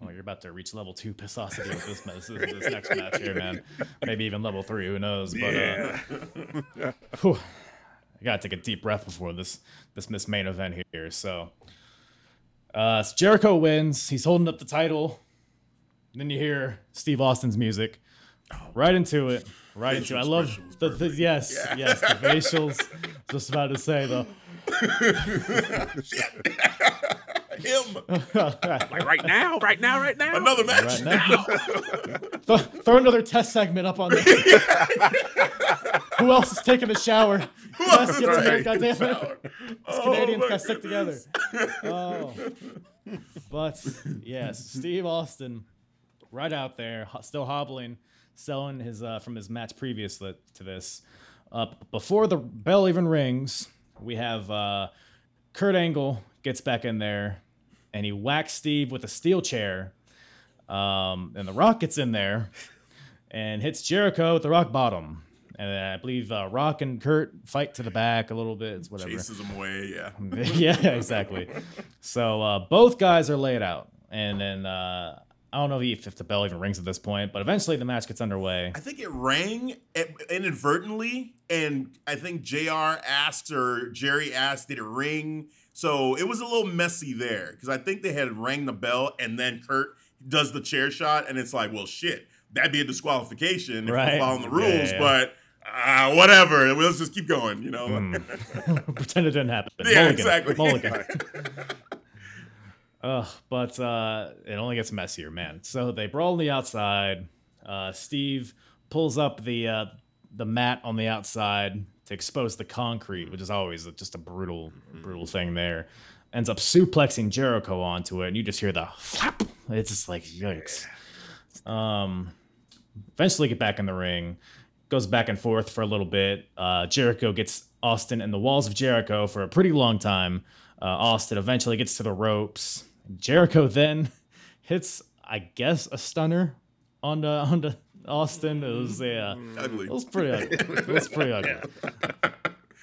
Oh, you're about to reach level two pissosity with this, this, this next match here, man. Maybe even level three. Who knows? But uh, whew, I gotta take a deep breath before this this this main event here. So, uh, so Jericho wins. He's holding up the title. Then you hear Steve Austin's music. Right into it. Right into it. I love the, the perfect. yes, yes, the facials. Just about to say though. Him. Like right now, right now, right now. Another match. Right now. throw, throw another test segment up on there. Who else is taking a shower? Who else gets in there, goddammit? Oh, Canadians gotta stick together. Oh. But yes, Steve Austin, right out there, ho- still hobbling, selling his uh, from his match previous to this. Uh, before the bell even rings, we have uh, Kurt Angle gets back in there, and he whacks Steve with a steel chair. Um, and the Rock gets in there and hits Jericho with the rock bottom. And I believe uh, Rock and Kurt fight to the back a little bit. It's whatever. Chases him away. Yeah. yeah, exactly. So uh, both guys are laid out, and then uh, I don't know if, if the bell even rings at this point, but eventually the match gets underway. I think it rang inadvertently, and I think JR asked or Jerry asked, "Did it ring?" So it was a little messy there because I think they had rang the bell, and then Kurt does the chair shot, and it's like, well, shit, that'd be a disqualification if Right. we're following the Yeah, rules, yeah. but. Uh, whatever. Let's just keep going, you know. Pretend it didn't happen. Yeah, Mulligan. exactly. Mulligan. Ugh, but uh, it only gets messier, man. So they brawl on the outside. Uh, Steve pulls up the uh, the mat on the outside to expose the concrete, which is always just a brutal, brutal thing. There ends up suplexing Jericho onto it, and you just hear the flap. It's just like yikes. Um, eventually get back in the ring, goes back and forth for a little bit. Uh, Jericho gets Austin in the walls of Jericho for a pretty long time. Uh, Austin eventually gets to the ropes. Jericho then hits, I guess, a stunner on the on the Austin. It was yeah, Ugly. it was pretty ugly. It was pretty ugly.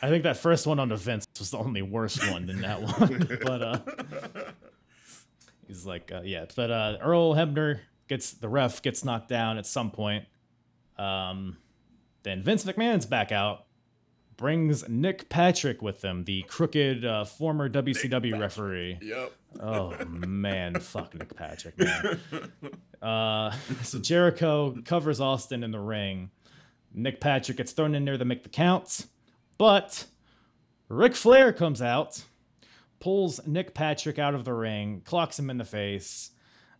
I think that first one on the Vince was the only worse one than that one. but uh, he's like, uh, yeah. But uh, Earl Hebner gets the ref gets knocked down at some point. Um, then Vince McMahon's back out, brings Nick Patrick with them, the crooked uh, former WCW referee. Yep. Oh man, fuck Nick Patrick, man. Uh, so Jericho covers Austin in the ring. Nick Patrick gets thrown in there to make the counts, but Ric Flair comes out, pulls Nick Patrick out of the ring, clocks him in the face.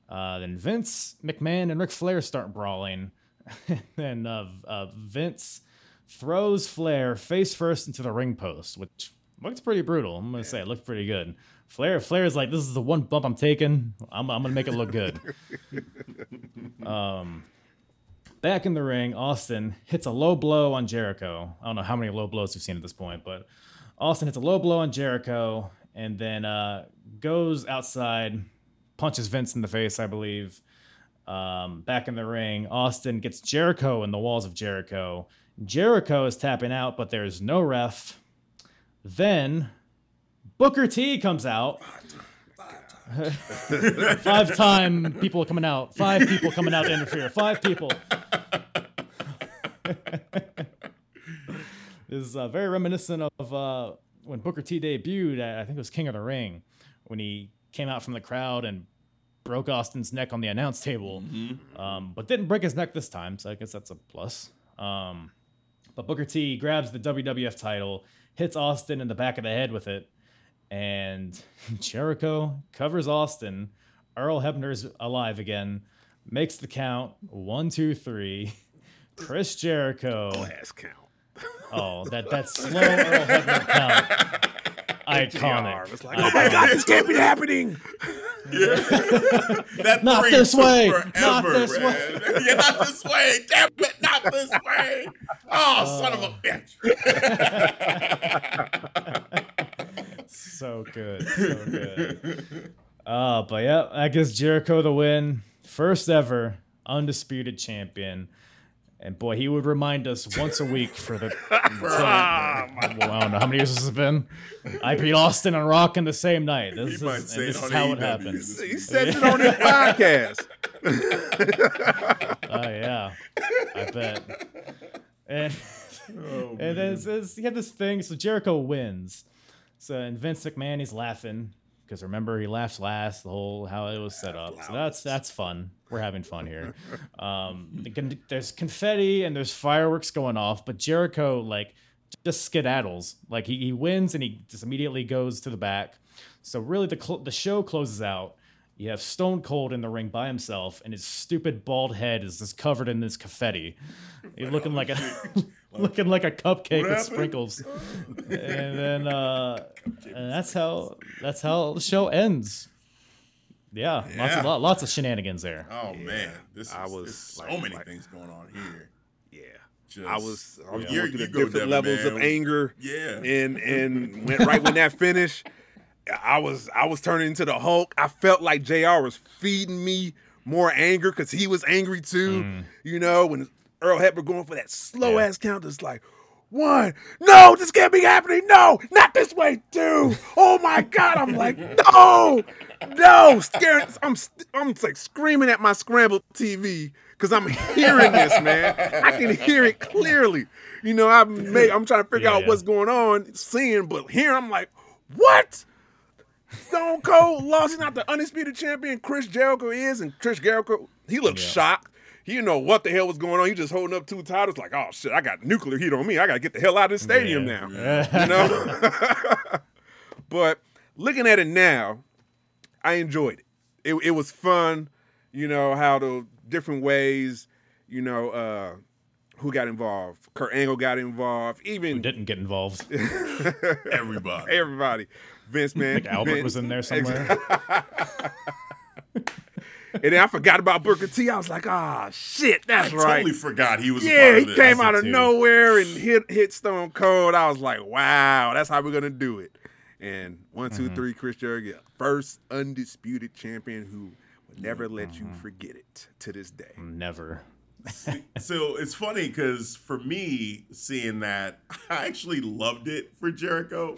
Uh, then Vince McMahon and Ric Flair start brawling. and uh, uh, Vince throws Flair face first into the ring post, which looked pretty brutal. I'm gonna say it looked pretty good. Flair, Flair's like, this is the one bump I'm taking. I'm, I'm gonna make it look good. um, back in the ring, Austin hits a low blow on Jericho. I don't know how many low blows we've seen at this point, but Austin hits a low blow on Jericho and then uh, goes outside, punches Vince in the face, I believe. Um, back in the ring, Austin gets Jericho in the walls of Jericho. Jericho is tapping out, but there's no ref. Then Booker T comes out. Five time people coming out. Five people coming out to interfere. Five people. this is uh, very reminiscent of uh, when Booker T debuted. At, I think it was King of the Ring, when he came out from the crowd and broke Austin's neck on the announce table, um, but didn't break his neck this time. So I guess that's a plus. Um, but Booker T grabs the WWF title, hits Austin in the back of the head with it, and Jericho covers Austin. Earl Hebner's alive again, makes the count one, two, three. Chris Jericho. Ass count. Oh, that that slow Earl Hebner count. Iconic. It's like, oh my god, this can't be happening. That Not this way. Forever, Not this man. yeah, not this way. Damn it, not this way. Oh, son of a uh. bitch. So good, so good. Uh, but yeah, I guess Jericho the win. first ever undisputed champion. And boy, he would remind us once a week for the. well, I don't know how many years this has been. I beat Austin and Rock in the same night. This, He is, this is how it happens. He said it on his podcast. Oh yeah, I bet. And Oh, and then it's, it's, you have this thing. So Jericho wins. So and Vince McMahon he's laughing because remember he laughs last. The whole how it was set up. So that's that's fun. We're having fun here. Um, there's confetti and there's fireworks going off, but Jericho like just skedaddles. Like he, he wins and he just immediately goes to the back. So really the cl- the show closes out. You have Stone Cold in the ring by himself, and his stupid bald head is just covered in this confetti. He's looking like a looking like a cupcake with sprinkles. and then uh, and that's how that's how the show ends. Yeah, lots of lo- lots of shenanigans there. Oh man, this is, I was there's so many like- things going on here. Yeah. Just, I was I was You're- going through the different Devin, levels of anger. Yeah. And and went right when that finished, I was I was turning into the Hulk. I felt like JR was feeding me more anger because he was angry too. Mm. You know, when Earl Hebner going for that slow ass count, it's like one, no, this can't be happening. No, not this way, two. Oh my God. I'm like, no, no, scared. I'm I'm like screaming at my scrambled TV because I'm hearing this, man. I can hear it clearly. You know, I'm I'm trying to figure Yeah, out yeah. what's going on, seeing, but here I'm like, what? Stone Cold lost. He's not the undisputed champion. Chris Jericho is, and Chris Jericho, he looked shocked. He didn't know what the hell was going on. He just holding up two titles, like, oh shit, I got nuclear heat on me. I got to get the hell out of the stadium Yeah. now. You know. but looking at it now, I enjoyed it. It, it was fun. You know how the different ways. You know uh, who got involved. Kurt Angle got involved. Even Didn't get involved. everybody. everybody. Vince man. Like Albert Vince- was in there somewhere. And then I forgot about Booker T. I was like, ah, shit, that's I right. totally forgot he was. a yeah, part he of this. came out of too. nowhere and hit hit Stone Cold. I was like, wow, that's how we're gonna do it. And one, two, Mm-hmm. three, Chris Jericho, first undisputed champion who will never let Mm-hmm. you forget it to this day. Never. So it's funny because for me, seeing that, I actually loved it for Jericho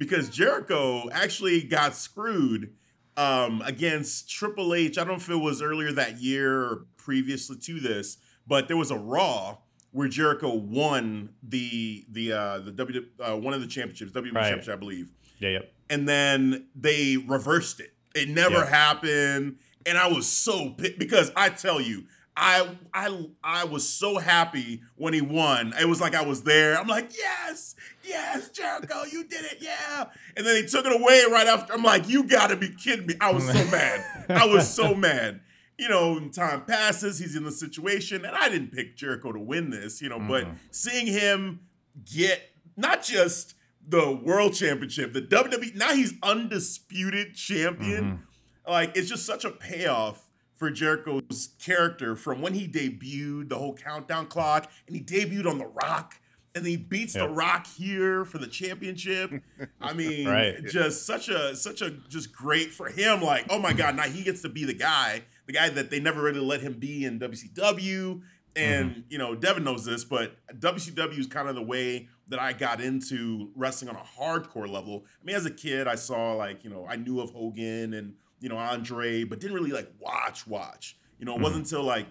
because Jericho actually got screwed um, against Triple H. I don't know if it was earlier that year or previously to this, but there was a Raw where Jericho won the the uh, the W uh, one of the championships, WWE Right. championship, I believe Yeah, yep. and then they reversed it. It never Yeah. happened, and I was so pissed because I tell you, I I I was so happy when he won. It was like I was there. I'm like, yes, yes, Jericho, you did it, yeah. And then he took it away right after. I'm like, you got to be kidding me! I was so mad. I was so mad. You know, time passes, he's in the situation, and I didn't pick Jericho to win this. You know, but mm-hmm. seeing him get not just the world championship, the WWE. Now he's undisputed champion. Mm-hmm. Like it's just such a payoff for Jericho's character from when he debuted the whole countdown clock, and he debuted on The Rock, and he beats The Rock here for the championship. I mean, Right. just such a such a just great for him. Like, oh my god, now he gets to be the guy, the guy that they never really let him be in WCW. And mm-hmm. you know, Devin knows this, but WCW is kind of the way that I got into wrestling on a hardcore level. I mean, as a kid, I saw like you know, I knew of Hogan and you know Andre, but didn't really like watch watch. You know, it wasn't until like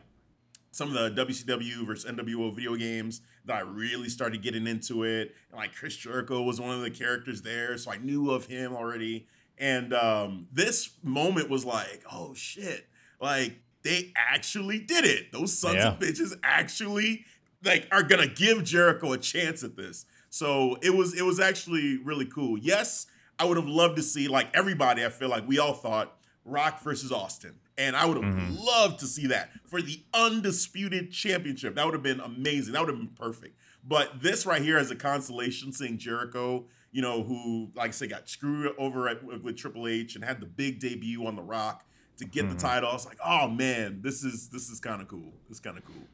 some of the WCW versus NWO video games that I really started getting into it. And like Chris Jericho was one of the characters there, so I knew of him already. And um, this moment was like, oh shit, like they actually did it. Those sons Yeah. of bitches actually like are gonna give Jericho a chance at this. So it was it was actually really cool. Yes, I would have loved to see like everybody. I feel like we all thought Rock versus Austin, and I would have mm-hmm. loved to see that for the undisputed championship. That would have been amazing. That would have been perfect. But this right here as a consolation, seeing Jericho, you know, who like I said got screwed over at, with, Triple H and had the big debut on The Rock to get the mm-hmm. title. I was like, oh man, this is this is kind of cool. This is kind of cool.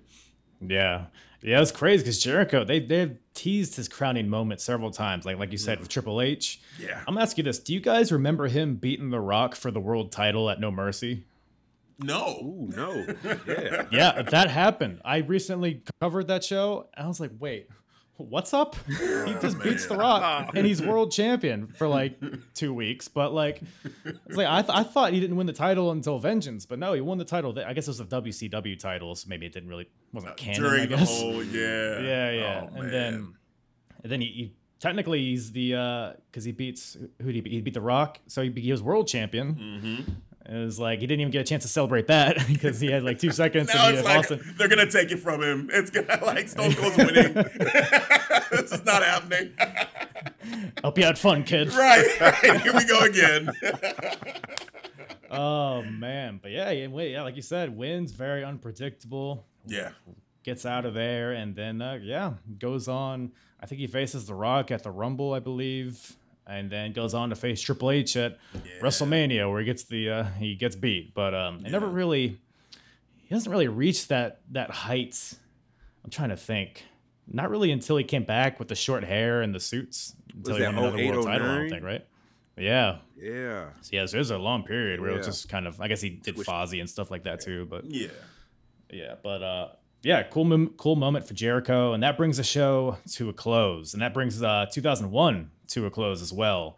Yeah, yeah, it's crazy because Jericho they they've teased his crowning moment several times, like like you said with Triple H. Yeah. I'm gonna ask you this: Do you guys remember him beating The Rock for the world title at No Mercy? No. Ooh, no. Yeah. Yeah, that happened. I recently covered that show. And I was like, wait, what's up? He just beats The Rock, and he's world champion for like two weeks. But like, it's like I, th- I thought he didn't win the title until Vengeance, but no, he won the title. I guess it was a WCW title, so maybe it didn't really wasn't canon. I During the whole, yeah. yeah, yeah, Oh, and man. then and then he, he technically he's the because he beats who did he beat? He beat The Rock, so he, he was world champion. Mm-hmm. It was like he didn't even get a chance to celebrate that because he had like two seconds. Now and it's like Austin. they're gonna take it from him. It's gonna like Stone Cold's winning. this is not happening. Hope you had fun, kid. right, right. Here we go again. Oh man, but yeah, yeah, like you said, wins very unpredictable. yeah. Gets out of there and then uh, yeah, goes on. I think he faces The Rock at the Rumble, I believe, and then goes on to face Triple H at WrestleMania, where he gets the uh, he gets beat. But um, it never really he doesn't really reach that that height. I'm trying to think. Not really until he came back with the short hair and the suits. Until Was he won another world title, I don't think, right? Yeah. Yeah. So yeah, so there's a long period where it was just kind of. I guess he did Fozzy and stuff like that too, but Yeah. yeah, but uh, yeah, cool, mom- cool moment for Jericho, and that brings the show to a close, and that brings uh 2001 to a close as well.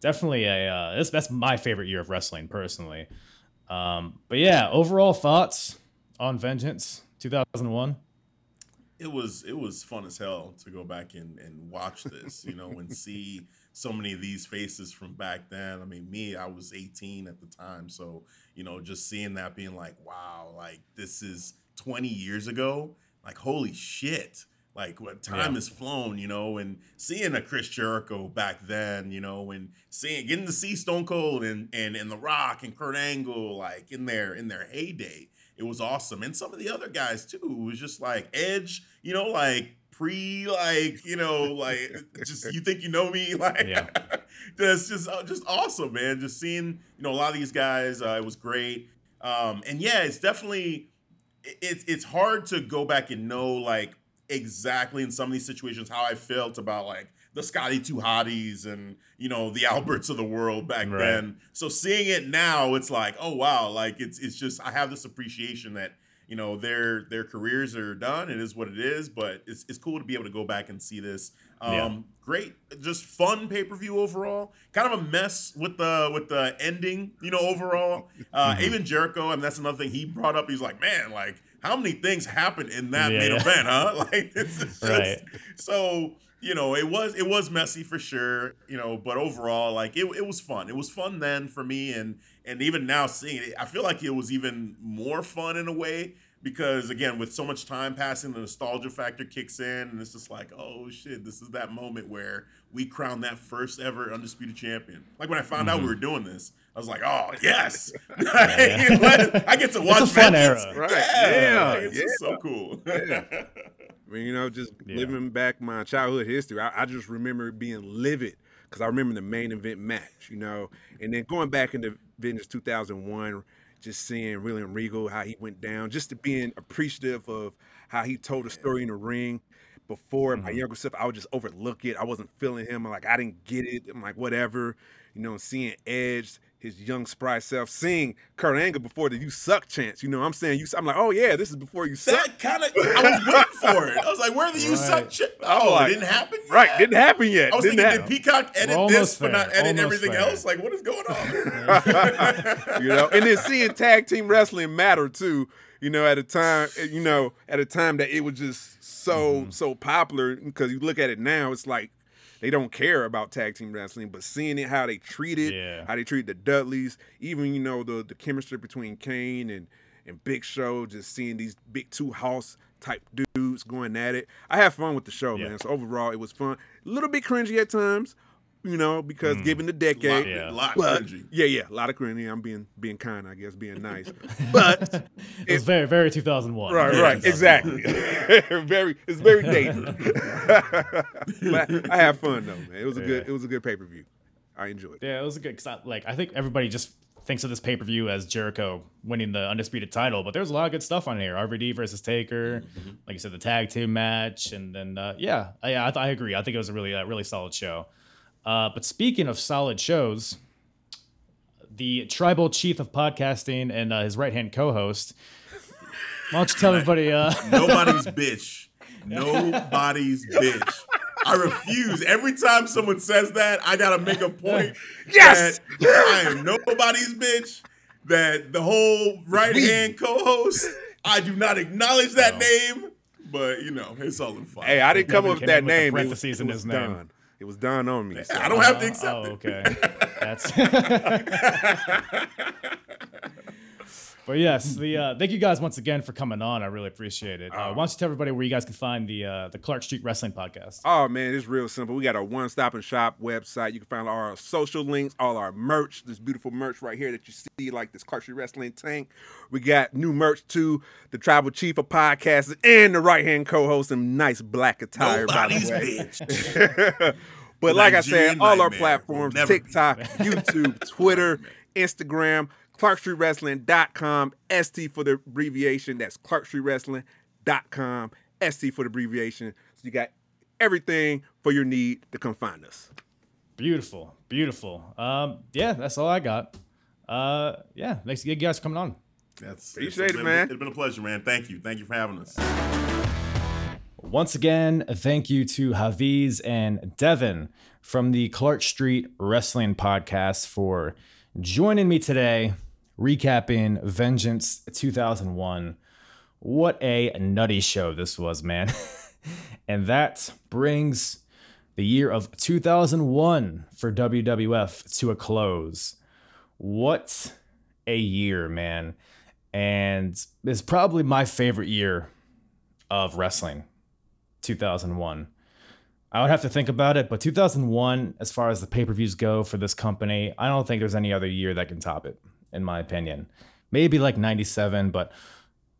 Definitely a uh, that's that's my favorite year of wrestling personally. Um, but yeah, overall thoughts on Vengeance 2001. it was it was fun as hell to go back and, and watch this, you know, and see so many of these faces from back then. I mean, me, I was 18 at the time, so you know, just seeing that being like, wow, like this is 20 years ago, like holy shit. Like what time Yeah. has flown, you know, and seeing a Chris Jericho back then, you know, and seeing getting to see Stone Cold and and and The Rock and Kurt Angle like in their in their heyday, it was awesome. And some of the other guys too, it was just like Edge, you know, like pre, like you know, like just you think you know me, like Yeah. that's just uh, just awesome, man. Just seeing you know a lot of these guys, uh, it was great. Um, and yeah, it's definitely it- it's it's hard to go back and know like exactly in some of these situations how I felt about like the Scotty 2 Hotties and you know the Alberts of the world back Right. then. So seeing it now, it's like, oh wow, like it's it's just I have this appreciation that you know their their careers are done. It is what it is, but it's it's cool to be able to go back and see this. Um, Yeah. Great, just fun pay per view overall. Kind of a mess with the with the ending, you know. Overall, uh, Mm-hmm. even Jericho, I mean, that's another thing he brought up. He's like, man, like how many things happened in that Yeah, main yeah. event, huh? Like it's just, Right. so you know it was it was messy for sure you know but overall like it, it was fun. It was fun then for me and and even now seeing it i feel like it was even more fun in a way because again with so much time passing the nostalgia factor kicks in and it's just like oh shit this is that moment where we crowned that first ever undisputed champion. Like when i found out we mm-hmm. were doing this i was like oh yes i get to watch a fun Vengeance. era. Right. yeah, Yeah, like, it's just so cool I mean, you know, just Yeah. living back my childhood history, I, I just remember being livid because I remember the main event match, you know, and then going back into Vengeance 2001, just seeing William Regal, how he went down, just to being appreciative of how he told the story in the ring. Before my mm-hmm. younger self, I would just overlook it. I wasn't feeling him. I'm like, I didn't get it. I'm like, whatever. You know, seeing Edge, his young spry self, seeing Kurt Angle before the "You Suck" chants. You know, I'm saying you. I'm like, oh yeah, this is before you suck. That kind of, I was waiting for it. I was like, where are the you suck Right. shit? I'm Oh, like, it didn't happen yet? Right, didn't happen yet. I was didn't thinking, happen. did Peacock edit almost this but not edit almost everything there. else? Like, what is going on? you know, and then seeing tag team wrestling matter too. You know, at a time, you know, at a time that it was just so Mm-hmm. so popular. Because you look at it now, it's like they don't care about tag team wrestling, but seeing it how they treat it, Yeah. how they treat the Dudleys, even you know the the chemistry between Kane and and Big Show, just seeing these big two house type dudes going at it. I had fun with the show, Yeah. man. So overall, it was fun. A little bit cringy at times, you know, because given the decade, lot, Yeah. lot but cringy. yeah, yeah, a lot of cringy. I'm being being kind, I guess, being nice. But It was very, very 2001. right, Very right, 2001. exactly. very, it's very dated. but I have fun though, man. It was a good, it was a good pay per view. I enjoyed it. Yeah, it was a good. Cause I, like I think everybody just thinks of this pay per view as Jericho winning the undisputed title, but there's a lot of good stuff on here. RVD versus Taker, like you said, the tag team match, and then uh, yeah, I, yeah, I, I agree. I think it was a really, uh, really solid show. Uh, but speaking of solid shows, the tribal chief of podcasting and uh, his right hand co host. Why don't you tell everybody? Uh, Nobody's bitch. Nobody's bitch. I refuse. Every time someone says that, I gotta make a point. Yes! that I am nobody's bitch. That the whole right hand co-host, I do not acknowledge that name. But you know, it's all in fun. Hey, I didn't come up with that in with the name. Parentheses in his name. done. It was done on me. so- I don't have to uh-huh. accept oh, it. okay. That's. but yes, the uh, thank you guys once again for coming on. I really appreciate it. Uh, why don't you tell everybody where you guys can find the uh, the Clark Street Wrestling Podcast? Oh man, it's real simple. We got our one stop and shop website. You can find all our social links, all our merch, this beautiful merch right here that you see, like this Clark Street Wrestling tank. We got new merch too, the tribal chief of podcasts and the right hand co-host in nice black attire. by the Nobody's way. bitch. But like I said, all our platforms will never be TikTok, YouTube, Twitter, Instagram, ClarkStreetWrestling.com, ST for the abbreviation. That's ClarkStreetWrestling.com, ST for the abbreviation. So you got everything for your need to come find us. Beautiful, beautiful. Um, yeah, that's all I got. Uh, yeah, thanks you guys for coming on. That's Appreciate it's it, man. It's been a pleasure, man. Thank you. Thank you for having us. Once again, thank you to Hafeez and Devin from the Clark Street Wrestling Podcast for joining me today, recapping Vengeance 2001. What a nutty show this was, man. and that brings the year of 2001 for WWF to a close. What a year, man. And it's probably my favorite year of wrestling. 2001. I would have to think about it, but 2001, as far as the pay per views go for this company, I don't think there's any other year that can top it, in my opinion. Maybe like 97, but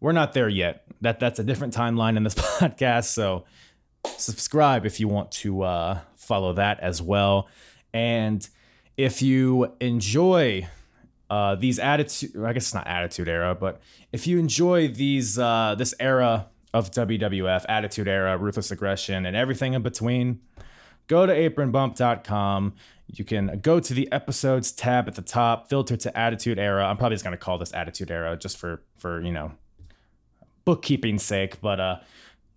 we're not there yet. That That's a different timeline in this podcast. So subscribe if you want to uh, follow that as well. And if you enjoy uh, these attitude, I guess it's not attitude era, but if you enjoy these uh, this era of WWF, Attitude Era, Ruthless Aggression, and everything in between, go to apronbump.com. You can go to the episodes tab at the top, filter to Attitude Era. I'm probably just gonna call this Attitude Era just for for you know bookkeeping sake, but uh,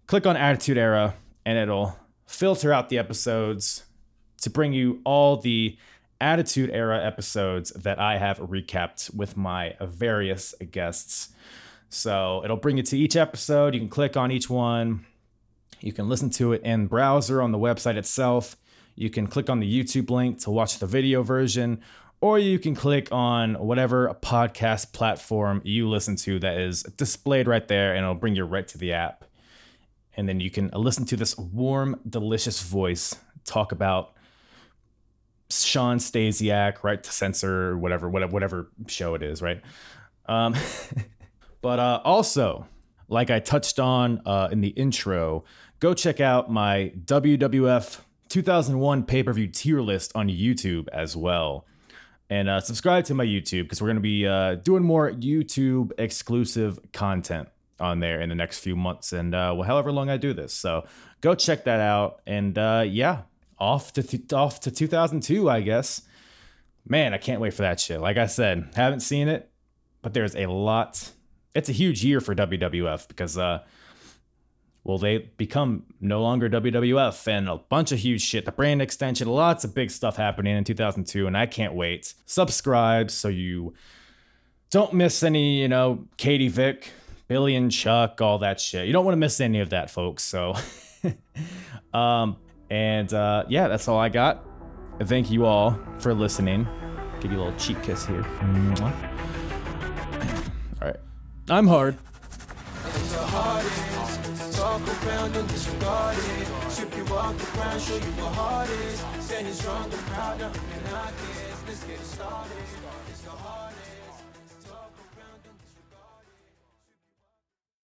click on Attitude Era and it'll filter out the episodes to bring you all the Attitude Era episodes that I have recapped with my various guests. So it'll bring you to each episode. You can click on each one. You can listen to it in browser on the website itself. You can click on the YouTube link to watch the video version, or you can click on whatever podcast platform you listen to that is displayed right there, and it'll bring you right to the app. And then you can listen to this warm, delicious voice talk about Shawn Stasiak, right to censor whatever, whatever, whatever show it is, right? Um, but uh, also, like I touched on uh, in the intro, go check out my WWF 2001 pay per view tier list on YouTube as well. And uh, subscribe to my YouTube because we're going to be uh, doing more YouTube exclusive content on there in the next few months and uh, well, however long I do this. So go check that out. And uh, yeah, off to th- off to 2002, I guess. Man, I can't wait for that shit. Like I said, haven't seen it, but there's a lot. It's a huge year for WWF because, well, they become no longer WWF and a bunch of huge shit. The brand extension, lots of big stuff happening in 2002, and I can't wait. Subscribe so you don't miss any, you know, Katie Vick, Billy and Chuck, all that shit. You don't want to miss any of that, folks. So, um, and uh, yeah, that's all I got. Thank you all for listening. Give you a little cheek kiss here. All right. I'm hard. Talk around and disregard it. Strip you off the ground, show you what hard is. Standing strong and proud, nothing I guess.